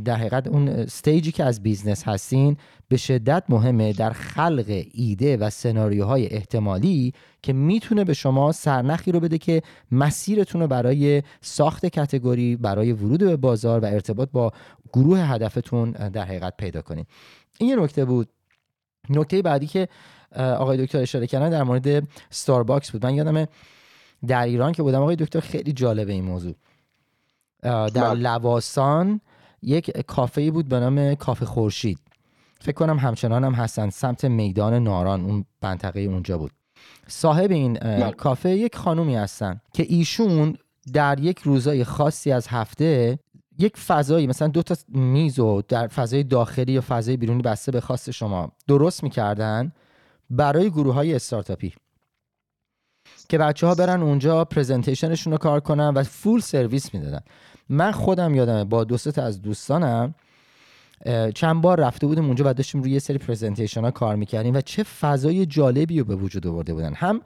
در حقیقت اون stage ی که از business هستین به شدت مهمه در خلق ایده و سناریوهای احتمالی که می‌تونه به شما سرنخی رو بده که مسیرتون رو برای ساخت category برای ورود به بازار و ارتباط با گروه هدفتون در حقیقت پیدا کنید این یه نکته بود. نکته بعدی که آقای دکتر اشاره کردن در مورد ستارباکس بود. من یادم در ایران که بودم آقای دکتر خیلی جالبه این موضوع. در بله. لواسان یک کافه بود به نام کافه خورشید. فکر کنم همچنان هم هستن سمت میدان ناران اون منطقه اونجا بود. صاحب این بله. کافه یک خانومی هستن که ایشون در یک روزای خاصی از هفته یک فضایی مثلا دو تا میز و در فضای داخلی یا فضای بیرونی بسته به خواست شما درست می‌کردن؟ برای گروه های استارتاپی. که بچه ها برن اونجا presentation شون رو کار کنن و full service می‌دادن. من خودم یادمه با دو از دوستانم چند بار رفته بودیم اونجا و داشتیم روی یه سری presentation ها کار می‌کردیم و چه فضای جالبی رو به وجود آورده بودن. هم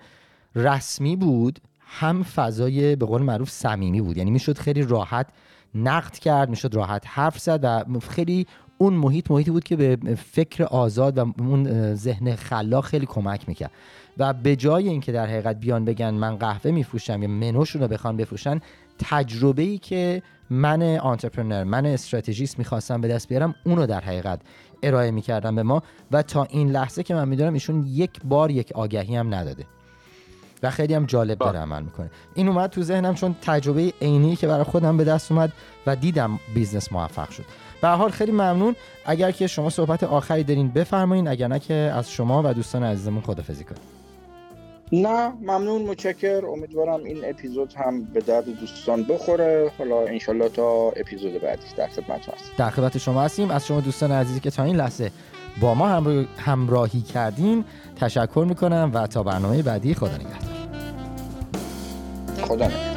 رسمی بود هم فضای به قول معروف صمیمی بود. یعنی می‌شد خیلی راحت نقد کرد می‌شد راحت حرف زد و خیلی اون محیط محیطی بود که به فکر آزاد و اون ذهن خلاق خیلی کمک می‌کرد. و به جای اینکه در حقیقت بیان بگن من قهوه میفروشم یا منوشون رو بخوان بفروشن تجربه ای که من آنترپرنر من استراتژیست می‌خواستم به دست بیارم اونو در حقیقت ارائه می‌کردم به ما و تا این لحظه که من می‌دونم ایشون یک بار یک آگهی هم نداده. و خیلی هم جالب داره عمل می‌کنه. این اومد تو ذهنم چون تجربه عینی که برای خودم به دست اومد و دیدم business موفق شد. به هر حال خیلی ممنون. اگر که شما صحبت آخری دارین بفرمایید اگر نه که از شما و دوستان عزیزمون خدافظی کنیم. نه ممنون متشکر امیدوارم این اپیزود هم به درد دوستان بخوره. حالا انشالله تا اپیزود بعدی در خدمت هست در خدمت شما هستیم. از شما دوستان عزیزی که تا این لحظه با ما همراهی کردین تشکر می‌کنم و تا برنامه بعدی خدا نگهدار. خدا نگهدار.